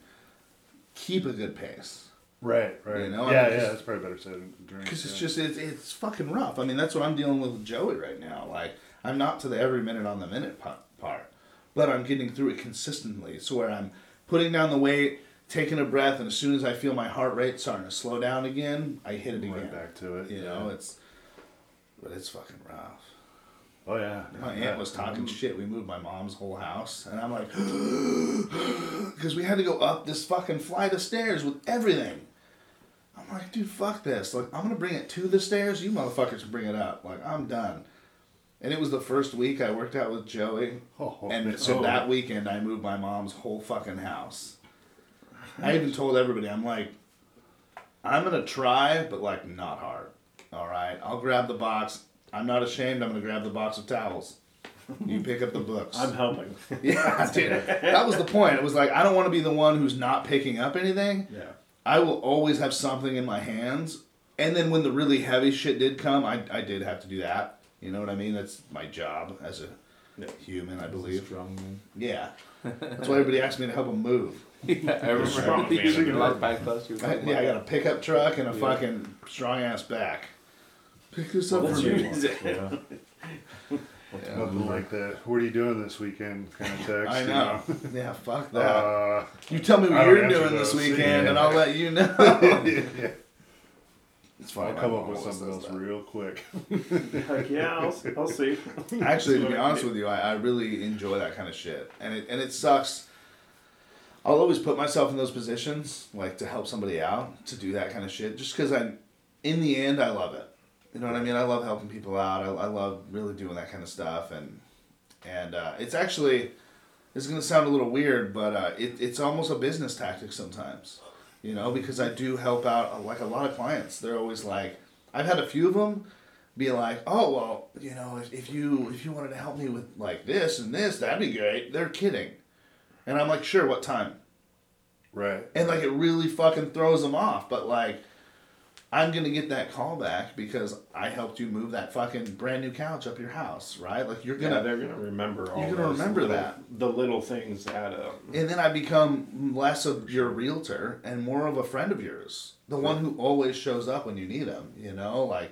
keep a good pace. Right, right. You know, I yeah, mean, yeah. That's probably better said. than drink, Because it's yeah. just it's, it's fucking rough. I mean, that's what I'm dealing with with Joey right now. Like, I'm not to the every minute on the minute part, but I'm getting through it consistently. So where I'm putting down the weight, taking a breath, and as soon as I feel my heart rate starting to slow down again, I hit it Right again. back to it. You yeah. know, it's but it's fucking rough. Oh yeah. My yeah. aunt was talking mm-hmm. shit. We moved my mom's whole house, and I'm like, because we had to go up this fucking flight of stairs with everything. I'm like, dude, fuck this. Like, I'm gonna bring it to the stairs. You motherfuckers can bring it up. Like, I'm done. And it was the first week I worked out with Joey, Oh, oh and so oh. that weekend I moved my mom's whole fucking house. I even told everybody, I'm like, I'm gonna try, but like not hard. All right, I'll grab the box. I'm not ashamed. I'm gonna grab the box of towels. You pick up the books. I'm helping. yeah, dude. That was the point. It was like I don't want to be the one who's not picking up anything. Yeah. I will always have something in my hands. And then when the really heavy shit did come, I, I did have to do that. You know what I mean? That's my job as a Yeah. human, I believe. Strong man. Yeah. That's why everybody asked me to help them move. Yeah, I strong remember man. using your last back class. You I, yeah, I got a pickup truck and a Yeah. fucking strong ass back. Pick this up Well, for that's me. Yeah. Yeah. Nothing like that. What are you doing this weekend? Kind of text. I you know. Yeah, fuck that. Uh, you tell me what you're answer doing this weekend, Yeah. and I'll let you know. yeah. It's fine. I'll come up with something else that. real quick. Like, yeah, I'll, I'll see. Actually, to be honest with you, I, I really enjoy that kind of shit, and it and it sucks. I'll always put myself in those positions, like to help somebody out, to do that kind of shit, just because I, in the end, I love it. You know what I mean? I love helping people out. I, I love really doing that kind of stuff, and and uh, it's actually, it's gonna sound a little weird, but uh, it, it's almost a business tactic sometimes. You know, because I do help out uh, like a lot of clients. They're always like, I've had a few of them be like, oh well, you know, if, if you if you wanted to help me with like this and this, that'd be great. They're kidding, and I'm like, sure, what time? Right. And like it really fucking throws them off. But like, I'm gonna get that call back because I helped you move that fucking brand new couch up your house, right? Like you're gonna. they're gonna remember all. You're gonna remember little- that. the little things add up. Um, and then I become less of your realtor and more of a friend of yours, the one who always shows up when you need him. You know, like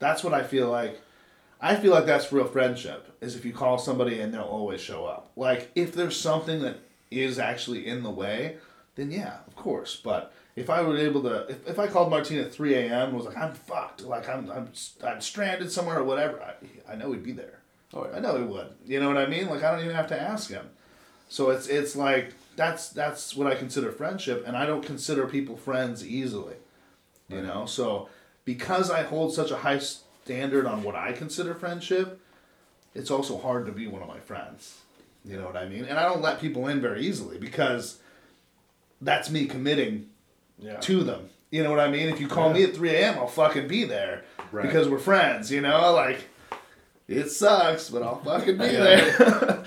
that's what I feel like. I feel like that's real friendship is if you call somebody and they'll always show up. Like if there's something that is actually in the way, then yeah, of course. But if I were able to, if, if I called Martine at three a.m. and was like, I'm fucked, like I'm I'm I'm stranded somewhere or whatever, I, I know he'd be there. Oh, yeah. I know he would. You know what I mean? Like I don't even have to ask him. So it's it's like that's that's what I consider friendship, and I don't consider people friends easily. You know, so because I hold such a high standard on what I consider friendship, it's also hard to be one of my friends. You know what I mean? And I don't let people in very easily because that's me committing Yeah. to them. You know what I mean? If you call me at 3 a.m., I'll fucking be there Right. because we're friends, you know? Like, it sucks, but I'll fucking be there.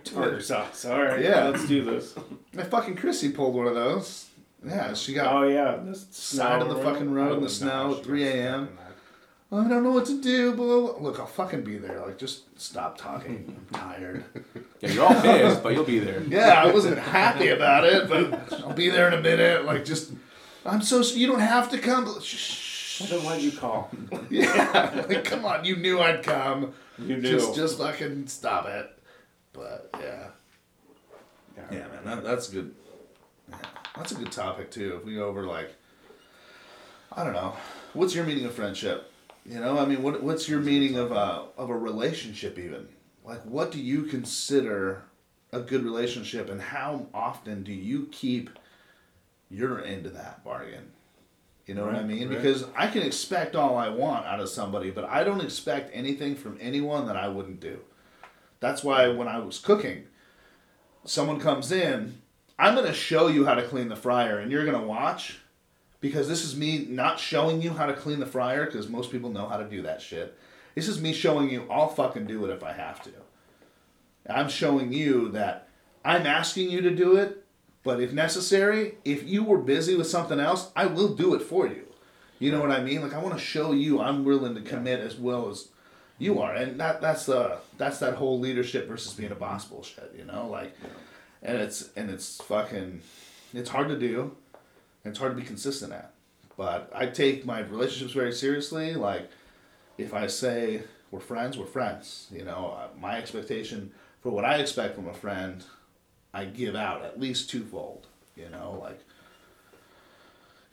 Tartar sauce. All right. Yeah. Let's do this. My fucking Chrissy pulled one of those. Yeah, she got, Oh yeah, the Side of the fucking road in the Oh, snow, no, she 3 a.m.. stuck in that. I don't know what to do, blah, blah, blah. Look, I'll fucking be there. Like, just stop talking. I'm tired. Yeah, you're all pissed, but you'll be there. Yeah, I wasn't happy about it, but I'll be there in a minute. Like, just, I'm so, you don't have to come. Shh. Well, then why'd you call? Yeah, like, come on, you knew I'd come. You do. Just, just fucking stop it. But yeah, yeah, man, that, that's good. Yeah, that's a good topic too. If we go over like, I don't know, what's your meaning of friendship? You know, I mean, what what's your meaning of a of a relationship even? Like, what do you consider a good relationship, and how often do you keep your end of that bargain? You know what I mean? right. Because I can expect all I want out of somebody, but I don't expect anything from anyone that I wouldn't do. That's why when I was cooking, someone comes in, I'm going to show you how to clean the fryer and you're going to watch because this is me not showing you how to clean the fryer because most people know how to do that shit. This is me showing you I'll fucking do it if I have to. I'm showing you that I'm asking you to do it, but if necessary, if you were busy with something else, I will do it for you. You know what I mean? Like I want to show you I'm willing to commit as well as you are, and that that's the that's that whole leadership versus being a boss bullshit. You know, like, and it's and it's fucking, it's hard to do, and it's hard to be consistent at. But I take my relationships very seriously. Like, if I say we're friends, we're friends. You know, uh, my expectation for what I expect from a friend, I give out at least twofold. You know, like,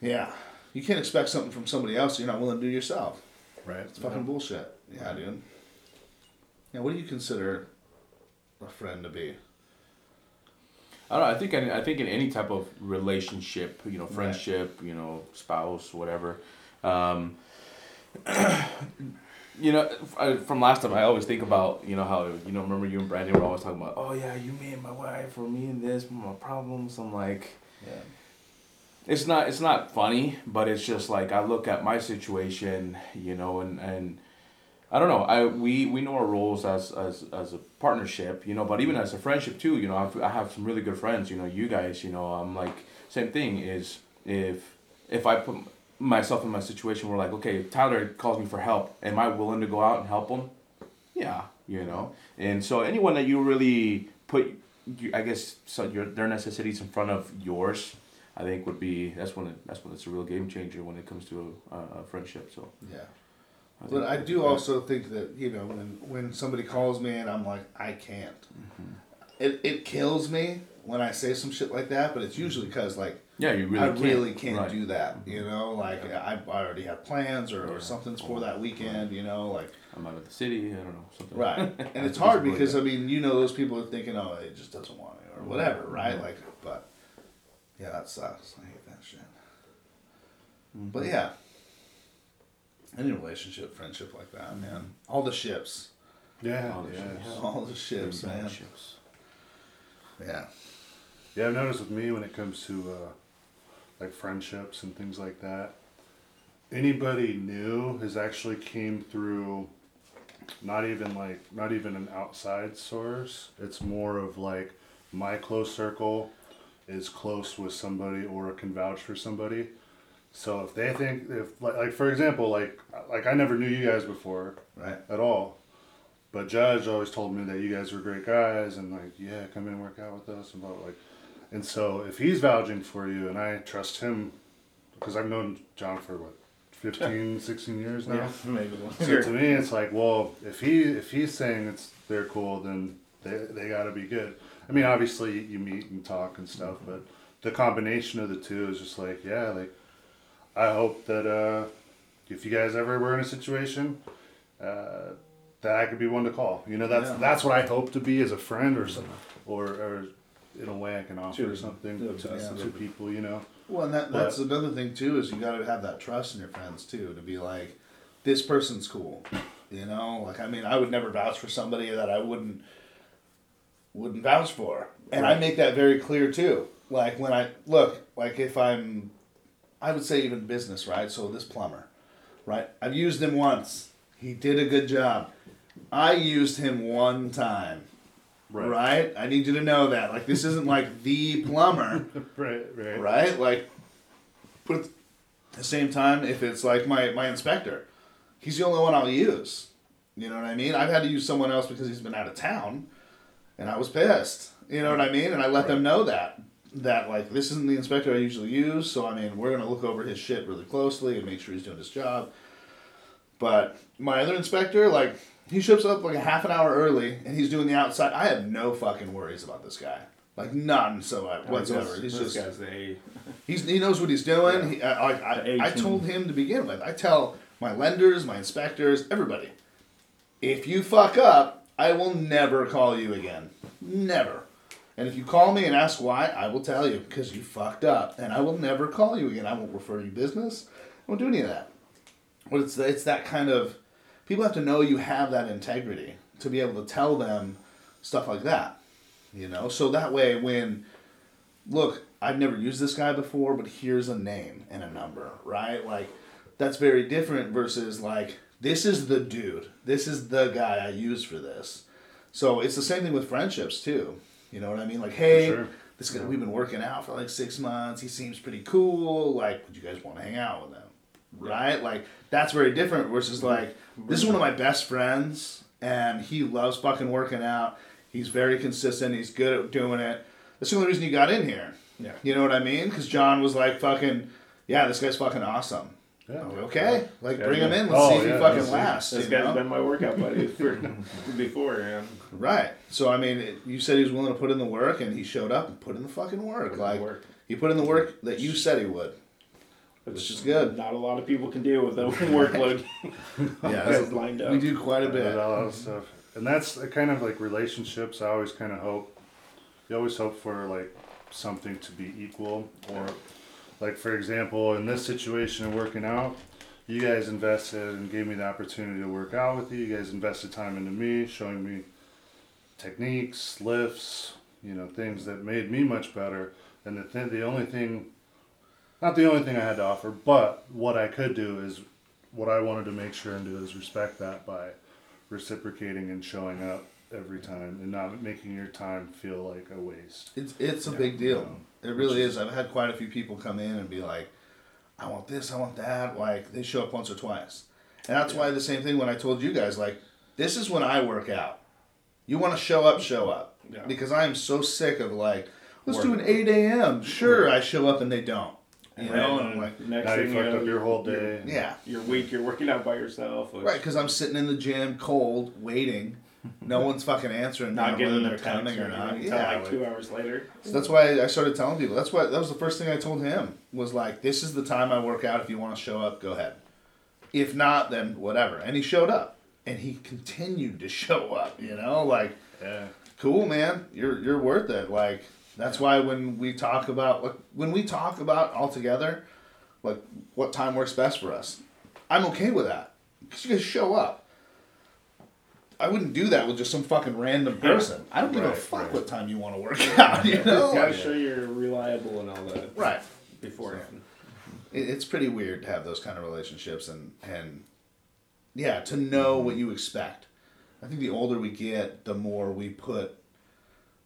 yeah, you can't expect something from somebody else you're not willing to do yourself. Right. It's fucking bullshit. Yeah, dude. Yeah, what do you consider a friend to be? I don't know. I think in, I think in any type of relationship, you know, friendship, you know, spouse, whatever. Um, you know, I- from last time, I always think about you know how you know remember you and Brandon were always talking about oh yeah you me and my wife or me and this my problems. I'm like Yeah. it's not it's not funny, but it's just like I look at my situation, you know, and and I don't know. I we we know our roles as as as a partnership, you know, but even as a friendship too, you know, I've, I have some really good friends, you know, you guys, you know, I'm like same thing is if if I put myself in my situation where like okay, Tyler calls me for help, am I willing to go out and help him? Yeah, you know. And so anyone that you really put you, I guess so your their necessities in front of yours, I think would be that's when it, that's when it's a real game changer when it comes to a, a friendship. So, Yeah. I But I do also think that, you know, when, when somebody calls me and I'm like, I can't. Mm-hmm. It, it kills me when I say some shit like that, but it's usually mm-hmm. because, like, yeah, you really I can't. really can't Right. do that, mm-hmm. you know? Like, I, I already have plans or, or something's for that weekend, you know? Like, I'm out of the city. I don't know something. Right. And it's hard because. I mean, you know, those people are thinking, oh, it just doesn't want it or whatever, right? Like, but yeah, that sucks. I hate that shit. But yeah, any relationship, friendship like that, man. All the ships. Yeah. All the yeah. ships. All the ships, Big man. ships. Yeah. Yeah, I've noticed with me when it comes to uh, like friendships and things like that, anybody new has actually came through not even like not even an outside source it's more of like my close circle is close with somebody or can vouch for somebody so if they think if like, like for example like like i never knew you guys before Right. at all but judge always told me that you guys were great guys and like yeah come in and work out with us and blah, blah, like and so if he's vouching for you and i trust him because i've known john for what 15 16 years now Yeah, maybe so to me, it's like, well, if he if he's saying it's they're cool, then they they got to be good. I mean, obviously you meet and talk and stuff, mm-hmm. but the combination of the two is just like, yeah, like I hope that uh, if you guys ever were in a situation, uh, that I could be one to call. You know, that's Yeah. that's what I hope to be as a friend or some, or or in a way I can offer To- something to- to, yeah. to people. You know. Well, and that, that's another thing too is you got to have that trust in your friends too to be like, this person's cool, you know. Like I mean, I would never vouch for somebody that I wouldn't wouldn't vouch for, and I make that very clear too. Like when I look, like if I'm, I would say even business, right? So this plumber, right? I've used him once. He did a good job. I used him one time. Right. I need you to know that. Like this isn't like the plumber Right. Right. right? Like, but at the same time, if it's like my my inspector, he's the only one I'll use. You know what I mean? I've had to use someone else because he's been out of town, and I was pissed. You know what I mean? And I let them know that that like this isn't the inspector I usually use. So I mean, we're gonna look over his shit really closely and make sure he's doing his job. But my other inspector, like, he shows up like a half an hour early and he's doing the outside. I have no fucking worries about this guy. Like none so uh, I, whatsoever. He's just guy's the A. He's, he knows what he's doing. He, I, I, I, I told him to begin with. I tell my lenders, my inspectors, everybody, if you fuck up, I will never call you again. Never. And if you call me and ask why, I will tell you because you fucked up, and I will never call you again. I won't refer you business. I won't do any of that. But it's it's that kind of people have to know you have that integrity to be able to tell them stuff like that. You know, so that way when look, I've never used this guy before, but here's a name and a number, right? Like, that's very different versus like, this is the dude. This is the guy I use for this. So it's the same thing with friendships too. You know what I mean? Like, hey, sure. this guy we've been working out for like six months. He seems pretty cool. Like, would you guys want to hang out with him? Right? Like, that's very different versus like, this is one of my best friends, and he loves fucking working out. He's very consistent. He's good at doing it. That's the only reason you got in here. Yeah. You know what I mean? Because John was like, fucking, yeah, this guy's fucking awesome. Yeah. Oh, I'm like, okay, like Yeah, bring him in. Let's Oh, see if yeah, he fucking that's it. lasts. This you guy's know? been my workout buddy for before, yeah. Right. So I mean, it- you said he was willing to put in the work, and he showed up and put in the fucking work. Put like work. he put in the work that you said he would. Which is good. Not a lot of people can deal with the workload. Yeah, Guys lined up. we do quite a bit. a lot of stuff. And that's kind of like relationships. I always kind of hope. You always hope for like something to be equal, or like for example, in this situation of working out, you guys invested and gave me the opportunity to work out with you. You guys invested time into me, showing me techniques, lifts, you know, things that made me much better. And the th- the only thing, not the only thing I had to offer, but what I could do is what I wanted to make sure and do is respect that by reciprocating and showing up every time and not making your time feel like a waste. It's it's a Yeah. big deal. Um, It really is. I've had quite a few people come in and be like, "I want this, I want that." Like they show up once or twice, and that's why the same thing when I told you guys like, this is when I work out. You want to show up, show up, Yeah. because I am so sick of like, let's do an eight a.m. Sure, I show up and they don't. You Right, know, and I'm like, next Now you thing fucked know, up your whole you're- day. yeah, Your week, you're working out by yourself. Which, right, because I'm sitting in the gym, cold, waiting. No one's fucking answering Not getting whether their they're coming or or not. until Yeah, like two hours later. So that's why I started telling people. That's why that was the first thing I told him was like, this is the time I work out. If you want to show up, go ahead. If not, then whatever. And he showed up, and he continued to show up. You know, like Yeah. cool, man. You're you're worth it. Like that's why when we talk about like when we talk about all together, like what time works best for us, I'm okay with that because you guys show up. I wouldn't do that with just some fucking random person. I don't give a Right, fuck right. what time you want to work out. You know, You gotta Like- show you're reliable and all that right. beforehand. it, it's pretty weird to have those kind of relationships and and yeah, to know mm-hmm. what you expect. I think the older we get, the more we put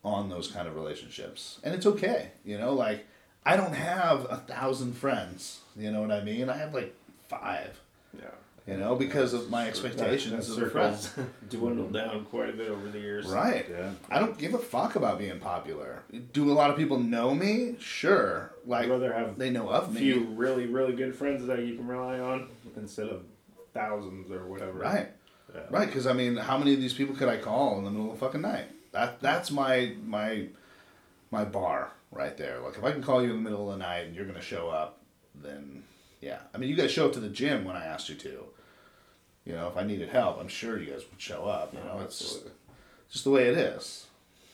on those kind of relationships, and it's okay. You know, like I don't have a thousand friends. You know what I mean? I have like five. Yeah. You know, because of my expectations of the friends. dwindled down quite a bit over the years. Right. Yeah. I don't give a fuck about being popular. Do a lot of people know me? Sure. I'd Like rather have they know a of me. few really, really good friends that you can rely on instead of thousands or whatever. Right. Yeah. Right, because I mean, how many of these people could I call in the middle of the fucking night? That that's my my my bar right there. Like if I can call you in the middle of the night and you're gonna show up, then yeah. I mean, you guys show up to the gym when I asked you to. You know, if I needed help, I'm sure you guys would show up. You know, it's just, just the way it is.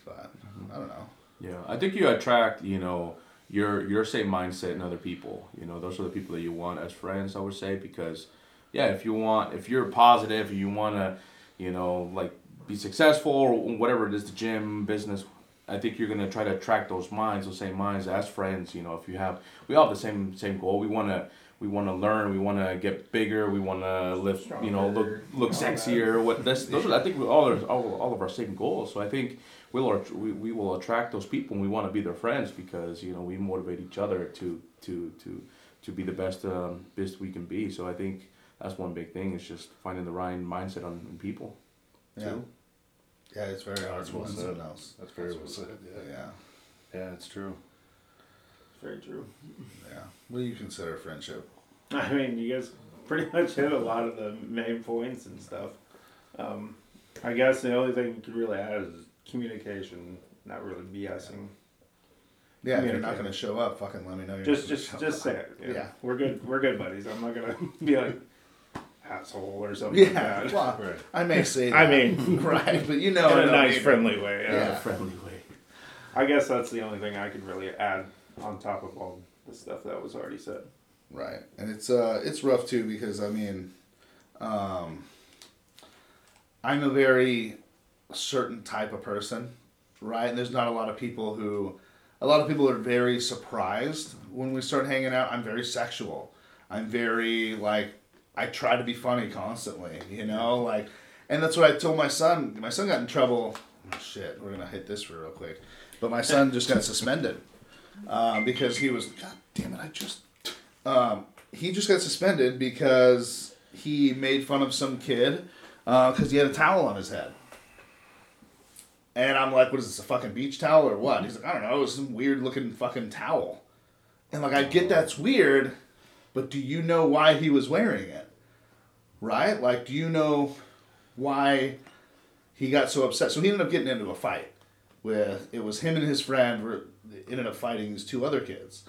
But I don't know. Yeah, I think you attract, you know, your your same mindset in other people. You know, those are the people that you want as friends. I would say because, yeah, if you want, if you're positive, you want to, you know, like be successful or whatever it is, the gym business. I think you're gonna try to attract those minds, those same minds as friends. You know, if you have, we all have the same same goal. We wanna we want to learn. We want to get bigger. We want to lift. You know, look look all that. sexier. What that's those are I think all are all, all of our same goals. So I think we'll we, we will attract those people and we want to be their friends because you know we motivate each other to to to to be the best um, best we can be. So I think that's one big thing is just finding the right mindset on people. Yeah. Too. Yeah, it's very hard That's to well said. else. That's very well said. Yeah. Yeah. yeah. Yeah, it's true. It's very true. Yeah. What do you consider friendship? I mean, you guys pretty much hit a lot of the main points and stuff. Um, I guess the only thing we could really add is communication, not really BSing. Yeah, if you're not going to show up, fucking let me know you're Just, not just, gonna just show say it. Yeah. Yeah. we're good. We're good buddies. I'm not gonna be like asshole or something. like Yeah, that. well, Right. I may say that. I mean, right, but you know, in a nice, mean- friendly way. Yeah. Yeah. friendly way. I guess that's the only thing I could really add on top of all the stuff that was already said. Right, and it's uh it's rough too because I mean, um, I'm a very certain type of person, right? And there's not a lot of people who, a lot of people are very surprised when we start hanging out. I'm very sexual. I'm very like I try to be funny constantly, you know, like, and that's what I told my son. My son got in trouble. Oh, shit, we're gonna hit this real quick, but my son just got suspended um, because he was. God damn it! I just. Um, he just got suspended because he made fun of some kid because he had a towel on his head. And I'm like, what is this, a fucking beach towel or what? He's like, I don't know, it's some weird looking fucking towel. And like, I get that's weird, but do you know why he was wearing it? Right? Like, do you know why he got so upset? So he ended up getting into a fight with, it was him and his friend ended up fighting these two other kids.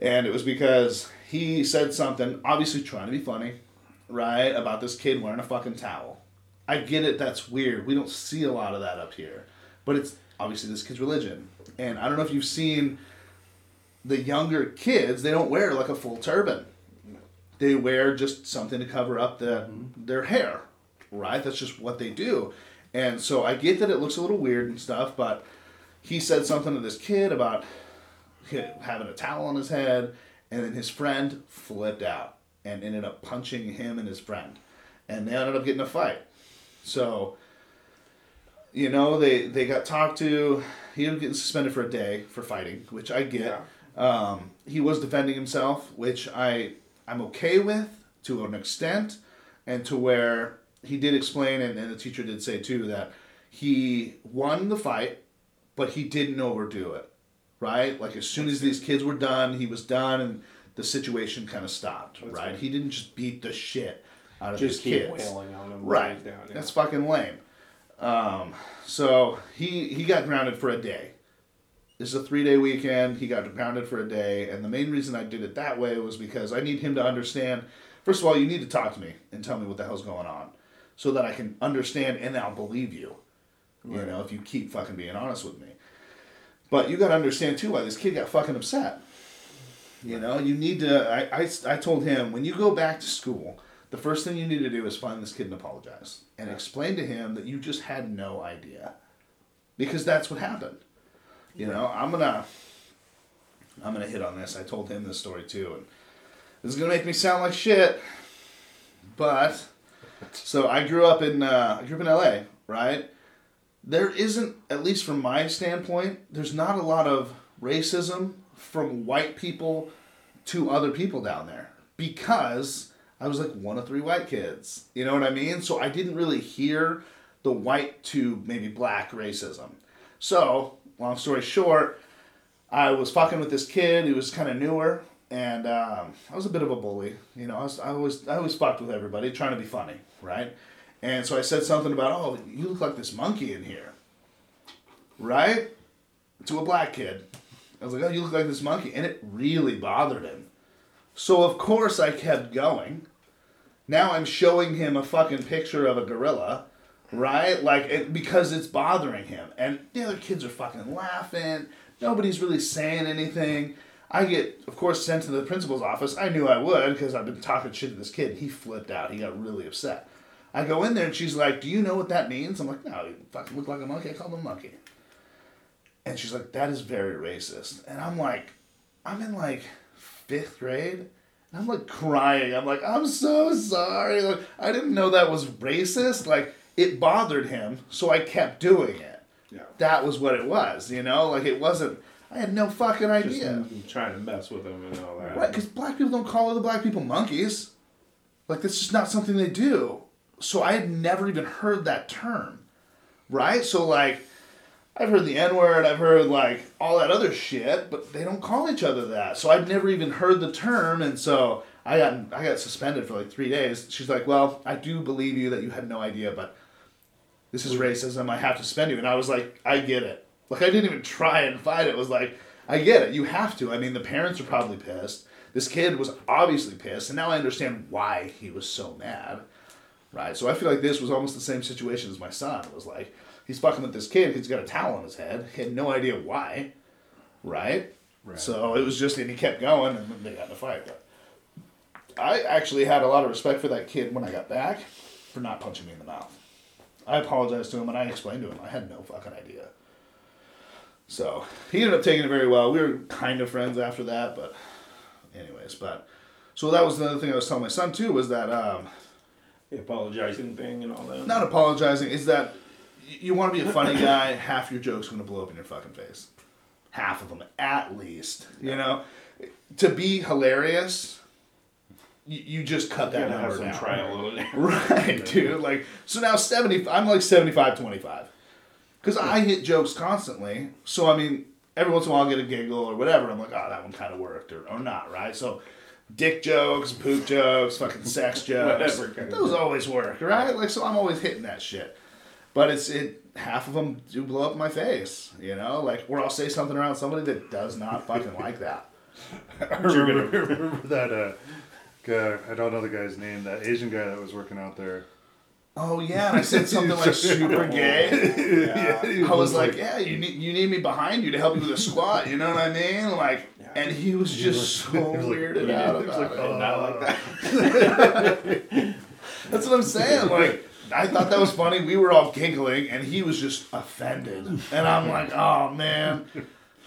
And it was because he said something, obviously trying to be funny, right, about this kid wearing a fucking towel. I get it, that's weird. We don't see a lot of that up here. But it's obviously this kid's religion. And I don't know if you've seen the younger kids, they don't wear like a full turban. They wear just something to cover up the, mm-hmm. their hair, right? That's just what they do. And so I get that it looks a little weird and stuff, but he said something to this kid about having a towel on his head, and then his friend flipped out and ended up punching him and his friend, and they ended up getting a fight. So, you know, they they got talked to. He ended up getting suspended for a day for fighting, which I get. Um, he was defending himself, which I I'm okay with to an extent, and to where he did explain, and, and the teacher did say too that he won the fight, but he didn't overdo it right? Like as soon as these kids were done, he was done, and the situation kind of stopped, right? right. He didn't just beat the shit out of Just these keep kids, wailing on them. right? Down, yeah. That's fucking lame. Um, so he he got grounded for a day. This is a three day weekend. He got grounded for a day, and the main reason I did it that way was because I need him to understand. First of all, you need to talk to me and tell me what the hell's going on, so that I can understand and I'll believe you. You know, if you keep fucking being honest with me. But you got to understand too why this kid got fucking upset. You know, you need to. I, I, I told him when you go back to school, the first thing you need to do is find this kid and apologize and explain to him that you just had no idea, because that's what happened. You know, I'm gonna. I'm gonna hit on this. I told him this story too, and This is gonna make me sound like shit, but so I grew up in uh, I grew up in L.A. Right? There isn't, at least from my standpoint, there's not a lot of racism from white people to other people down there because I was like one of three white kids. You know what I mean? So I didn't really hear the white to maybe black racism. So, long story short, I was fucking with this kid who was kind of newer, and um, I was a bit of a bully. You know, I, was, I always I always fucked with everybody, trying to be funny, right? And so I said something about, "Oh, you look like this monkey in here," right? To a black kid, I was like, "Oh, you look like this monkey," and it really bothered him. So of course I kept going. Now I'm showing him a fucking picture of a gorilla, right? Like it, because it's bothering him, and the other kids are fucking laughing. Nobody's really saying anything. I get, of course, sent to the principal's office. I knew I would because I've been talking shit to this kid. He flipped out. He got really upset. I go in there and she's like, "Do you know what that means?" I'm like, "No, you fucking look like a monkey. I called him a monkey." And she's like, "That is very racist." And I'm like, I'm in like fifth grade. And I'm like crying. I'm like, I'm so sorry. Like, I didn't know that was racist. Like, it bothered him, so I kept doing it. Yeah. That was what it was, you know? Like, it wasn't, I had no fucking Just idea. trying to mess with them and all that. Right, because black people don't call other black people monkeys. Like, that's just not something they do. So I had never even heard that term. Right? So, like, I've heard the N word, I've heard, like, all that other shit, but they don't call each other that. So I'd never even heard the term, and so I got, I got suspended for like three days. She's like, Well, I do believe you that you had no idea, but this is racism. I have to suspend you. And I was like, I get it. Like, I didn't even try and fight it. It was like, I get it. You have to. I mean, the parents are probably pissed. This kid was obviously pissed, and now I understand why he was so mad. Right? So I feel like this was almost the same situation as my son. It was like, he's fucking with this kid he's got a towel on his head. He had no idea why. Right? Right. So it was just, and he kept going, and they got in a fight. But I actually had a lot of respect for that kid when I got back for not punching me in the mouth. I apologized to him and I explained to him I had no fucking idea. So he ended up taking it very well. We were kind of friends after that, but anyways, but so that was another thing I was telling my son too was that um, The apologizing thing and all that. not apologizing is that you want to be a funny guy. half your jokes going to blow up in your fucking face. Half of them, at least. You know, to be hilarious, you, you just cut that number down. trial. Right, dude. Like, so now 70, I'm like 75 25. Because I hit jokes constantly. So, I mean, every once in a while I'll get a giggle or whatever. I'm like, oh, that one kind of worked or, or not, right? So, dick jokes, poop jokes, fucking sex jokes. Whatever those always work, right? Like, so I'm always hitting that shit. But it's, it, half of them do blow up my face, you know? Like, or I'll say something around somebody that does not fucking like that. I remember, remember that uh, guy, I don't know the guy's name, that Asian guy that was working out there. Oh, yeah. And I said something like super gay. Yeah. I was like, yeah, you need you need me behind you to help you with a squat. You know what I mean? Like, and he was just so he was like- weirded out was about like, it. oh. Not like that. Oh. That's what I'm saying. Like, I thought that was funny. We were all giggling, and he was just offended. And I'm like, oh man,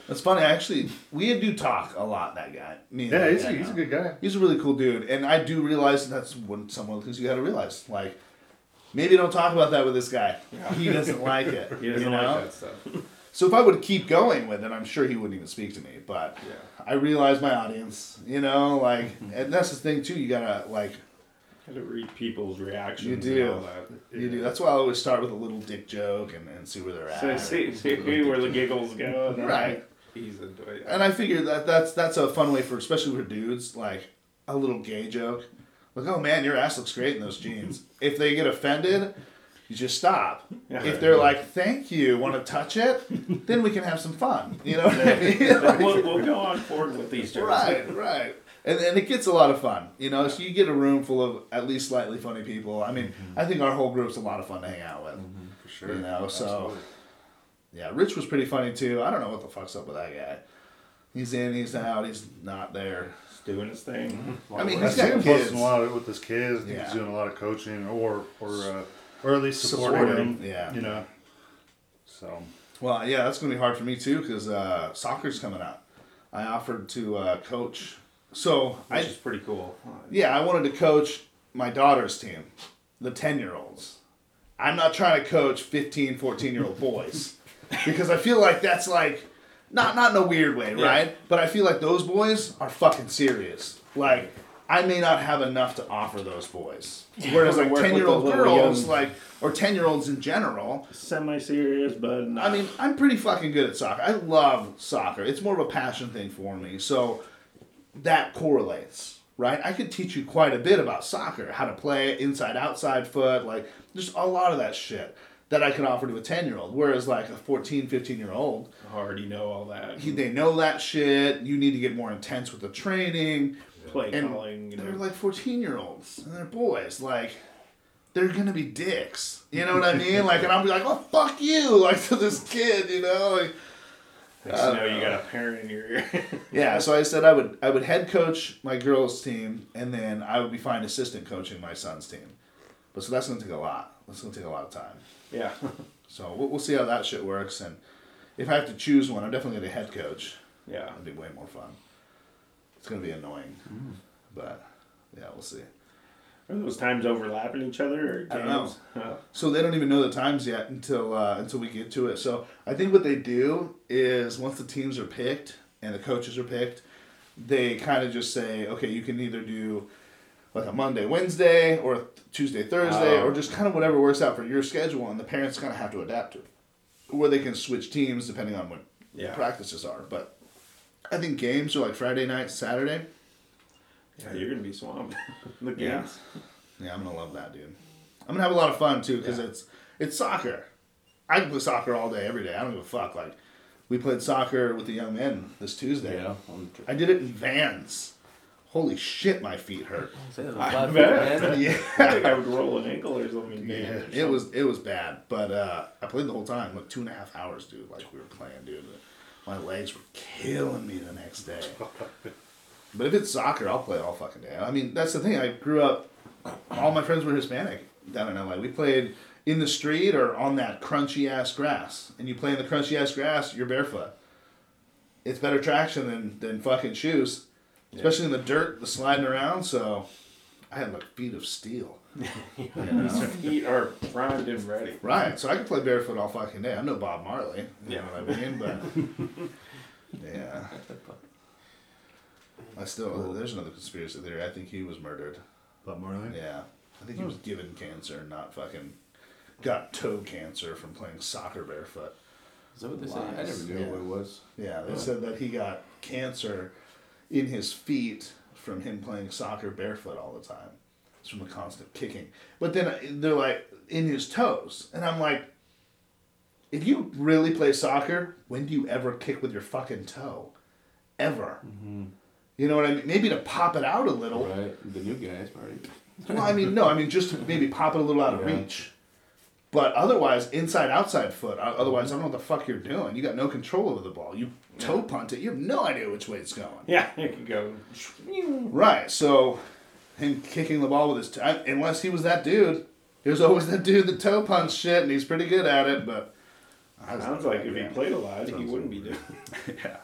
that's funny. Actually, we do talk a lot. That guy. Me Yeah, he's guy a, he's a good guy. He's a really cool dude, and I do realize that's one someone things you got to realize. Like, maybe don't talk about that with this guy. He doesn't like it. He doesn't you know? like that stuff. So if I would keep going with it, I'm sure he wouldn't even speak to me. But Yeah. I realize my audience, you know, like, and that's the thing too. You gotta like, Gotta read people's reactions. You do. And all that. you do. That's why I always start with a little dick joke and, and see where they're at. So see, see where the giggles go. Right. He's into it. And I figure that that's that's a fun way for, especially for dudes, like a little gay joke. Like, oh man, your ass looks great in those jeans. If they get offended, you just stop. Yeah. If they're like, thank you, want to touch it, then we can have some fun. You know what I mean? we'll, we'll go on forward with these jokes. right, right. And, and it gets a lot of fun, you know. So you get a room full of at least slightly funny people. I mean, I think our whole group's a lot of fun to hang out with. For sure. You know, so- Absolutely. Yeah, Rich was pretty funny too. I don't know what the fuck's up with that guy. He's in, he's out, he's not there. He's doing his thing. I mean, I he's see got kids. a lot with his kids. Yeah. he's doing a lot of coaching or or uh, or at least supporting, Supporting, him. yeah. You know. So Well, yeah, that's gonna be hard for me too because uh, soccer's coming up. I offered to uh, coach so I which is pretty cool. yeah, I wanted to coach my daughter's team, the 10 year olds. I'm not trying to coach 15, 14 year old boys because I feel like that's like, not, not in a weird way, Yeah. right? But I feel like those boys are fucking serious. Like, I may not have enough to offer those boys. Whereas, like, 10 year old girls, like, or 10 year olds in general, Semi-serious, but not. I mean, I'm pretty fucking good at soccer. I love soccer. It's more of a passion thing for me. So that correlates, right? I could teach you quite a bit about soccer, how to play inside, outside foot, like just a lot of that shit that I can offer to a 10 year old. Whereas, like a 14, 15 year old, I already know all that. he, they know that shit. You need to get more intense with the training. Play And calling, you they're like 14 year olds and they're boys. Like, they're gonna be dicks. You know what I mean? Like, and I'll be like, oh, fuck you, like to this kid, you know? Like, Next I you know, you got a uh, parent in your ear. Yeah, so I said I would I would head coach my girls team, and then I would be fine assistant coaching my son's team. But so that's gonna take a lot. That's gonna take a lot of time. yeah. So we'll, we'll see how that shit works, and if I have to choose one, I'm definitely gonna head coach. Yeah. it'd be way more fun. It's gonna be annoying, but yeah, we'll see. Are those times overlapping each other? Or I don't know. Oh. So they don't even know the times yet until uh, until we get to it. So I think what they do is once the teams are picked and the coaches are picked, they kind of just say, okay, you can either do like a Monday, Wednesday, or Tuesday, Thursday, Oh. or just kind of whatever works out for your schedule, and the parents kind of have to adapt to it. Or they can switch teams depending on what Yeah. practices are. But I think games are like Friday night, Saturday. Yeah, you're gonna be swamped. the games. Yeah. Yeah, I'm gonna love that, dude. I'm gonna have a lot of fun too because Yeah. it's it's soccer. I can play soccer all day, every day. I don't give a fuck. Like, we played soccer with the young men this Tuesday. Yeah. I'm I did it in Vans. Holy shit, my feet hurt. I bet. yeah, I think I would roll an ankle or something. yeah, man, or it was it was bad, but uh, I played the whole time, like two and a half hours, dude. Like we were playing, dude. My legs were killing me the next day. But if it's soccer, I'll play all fucking day. I mean, that's the thing. I grew up. All my friends were Hispanic down in LA. We played in the street or on that crunchy ass grass, and you play in the crunchy ass grass, you're barefoot. It's better traction than than fucking shoes, especially in the dirt, the sliding around. So, I had like feet of steel. You know? His feet are primed and ready. Right, so I can play barefoot all fucking day. I'm no Bob Marley. You Yeah. know what I mean? But yeah, I still there's another conspiracy theory. I think he was murdered. Bob Marley. Yeah, I think he hmm. was given cancer, not fucking got toe cancer from playing soccer barefoot. Is that what they say? I never knew Yeah. what it was. Yeah, they Oh. said that he got cancer in his feet from him playing soccer barefoot all the time. It's from the constant kicking. But then uh, they're like in his toes, and I'm like, if you really play soccer, when do you ever kick with your fucking toe? Ever. You know what I mean? Maybe to pop it out a little. Right. The new guys, Marty. Well, I mean, no, I mean just to maybe pop it a little out of Yeah. reach. But otherwise, inside outside foot. Otherwise, I don't know what the fuck you're doing. You got no control over the ball. You toe punt it. You have no idea which way it's going. Yeah, you could go. Right. So, him kicking the ball with his toe, unless he was that dude. He was always that dude that toe punch shit, and he's pretty good at it. But I Sounds like that if he played a lot, he wouldn't be doing. yeah,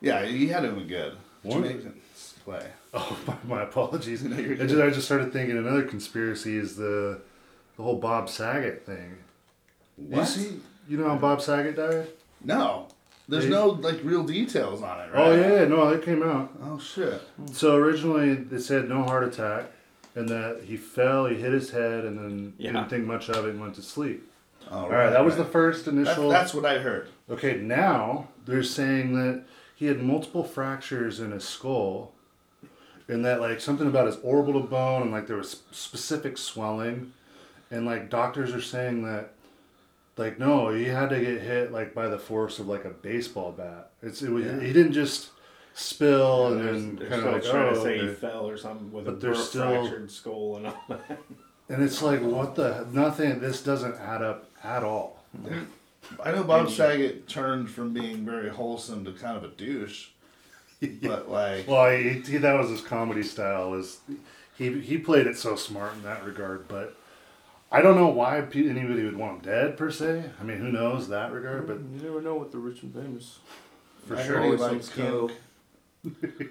yeah, he had to have good. One- Jamaicans play. Oh, my, my apologies. No, I just, I just started thinking another conspiracy is the the whole Bob Saget thing. You What? see, you know how Bob Saget died? No, there's They- no like real details on it, right? Oh yeah, no, it came out. Oh shit. So originally they said no heart attack, and that he fell, he hit his head, and then Yeah. didn't think much of it and went to sleep. Oh, All right, that was the first That- initial. that's what I heard. Okay, now they're saying that he had multiple fractures in his skull, and that like something about his orbital bone, and like there was specific swelling, and like doctors are saying that, like no, he had to get hit like by the force of like a baseball bat. It's it was Yeah. he didn't just spill and then kind of like trying oh, to say he fell or something with But a they're still- fractured skull and all that. and it's like what the nothing. This doesn't add up at all. I know Bob Saget turned from being very wholesome to kind of a douche, but like, Well, he, he that was his comedy style. Is he he played it so smart in that regard, but I don't know why anybody would want him dead per se. I mean, who knows that regard? But you never know with the rich and famous. for I sure, heard he always likes some coke.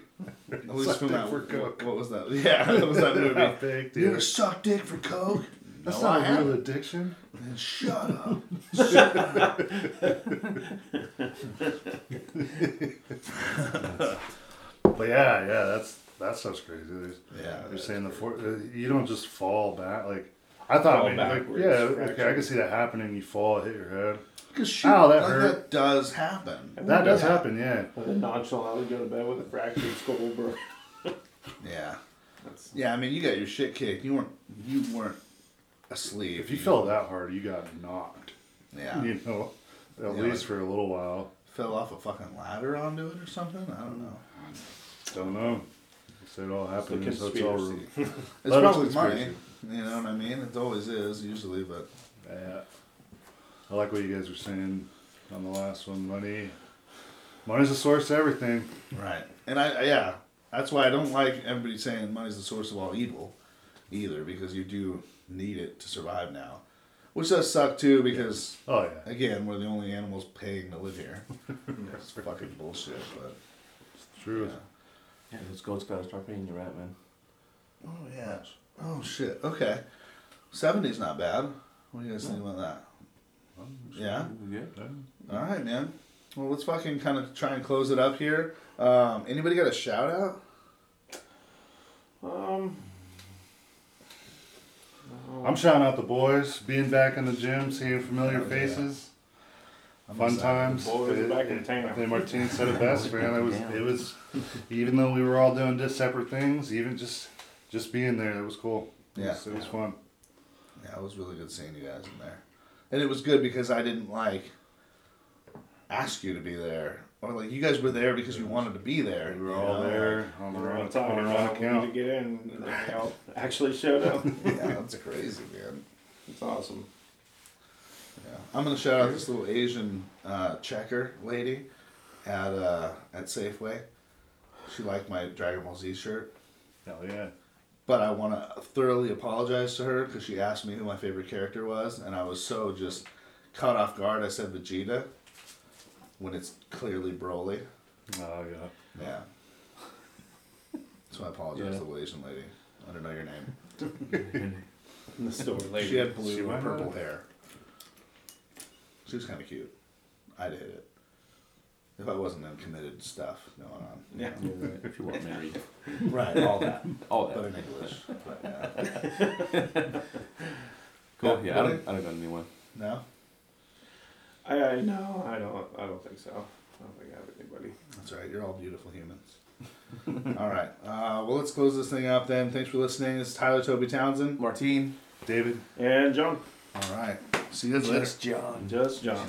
At least Suck from dick that. for what, coke. what was that? Yeah, that was that movie. Not big, You ever dude. suck dick for coke? That's No, not a real haven't. addiction. Then shut up. But yeah, yeah, that's that stuff's crazy. There's, Yeah, you're that's saying the for, uh, you don't just fall back. Like I thought, Fall maybe, like, backwards, yeah, okay, I fracture. can see that happening. You fall, hit your head. Because shit, Ow, that like hurt. that does happen. That does Yeah. happen, yeah. And then nonchalantly go to bed with a fractured skull, bro. Yeah, That's, yeah. I mean, you got your shit kicked. You weren't, you weren't asleep. If you fell that hard, you got knocked. yeah, You know, at Yeah, least like- for a little while. fell off a fucking ladder onto it or something. I don't know. Don't know. Say it all happened in It's this a hotel room. conspiracy. It's Well, it's probably money. Conspiracy. You know what I mean? It always is usually, but Yeah. I like what you guys were saying on the last one. Money, money's the source of everything. right. And I, I yeah, that's why I don't like everybody saying money's the source of all evil, either, because you do need it to survive now, which does suck too. Because Oh yeah, again, we're the only animals paying to live here. It's fucking bullshit, but it's true. yeah. Yeah, those goats gotta start paying you rent, man. Oh yeah. Oh shit. Okay. Seventy's not bad. What do you guys think about that? Yeah. Yeah. All right, man. Well, let's fucking kind of try and close it up here. Um, anybody got a shout out? Um. I'm shouting out the boys, being back in the gym, seeing familiar yeah. faces, I'm fun excited. times. Boys are It- back in town. I think Martine said it best, man. It was, it was, even though we were all doing just separate things, even just, just being there, it was cool. It Yeah. was, it was fun. Yeah, it was really good seeing you guys in there, and it was good because I didn't like ask you to be there, or like you guys were there because you wanted to be there. We were all know? there on the wrong, on on time. the wrong We need to get in. and they all actually showed up. Yeah, that's crazy, man. It's awesome. Yeah. I'm gonna shout out this little Asian uh, checker lady at uh, at Safeway. She liked my Dragon Ball Z shirt. Hell yeah. But I want to thoroughly apologize to her because she asked me who my favorite character was, and I was so just caught off guard. I said Vegeta when it's clearly Broly. Oh yeah. Yeah. So I apologize Yeah. to the Asian lady. I don't know your name. In the store lady. She had blue She or might purple hair. She was kind of cute. I'd hit it. If I wasn't in committed stuff going on. Yeah. If you weren't married. Right, all that. All that. But that. in English. But, yeah. Cool. Yeah, Yeah, I don't, I don't got anyone. No? I, I no, I don't. I don't think so. I don't think I have anybody. That's all right. You're all beautiful humans. all right. Uh, well, let's close this thing up then. Thanks for listening. This is Tyler Toby Townsend. Martine. David. And John, All right. See you guys later. John. just John.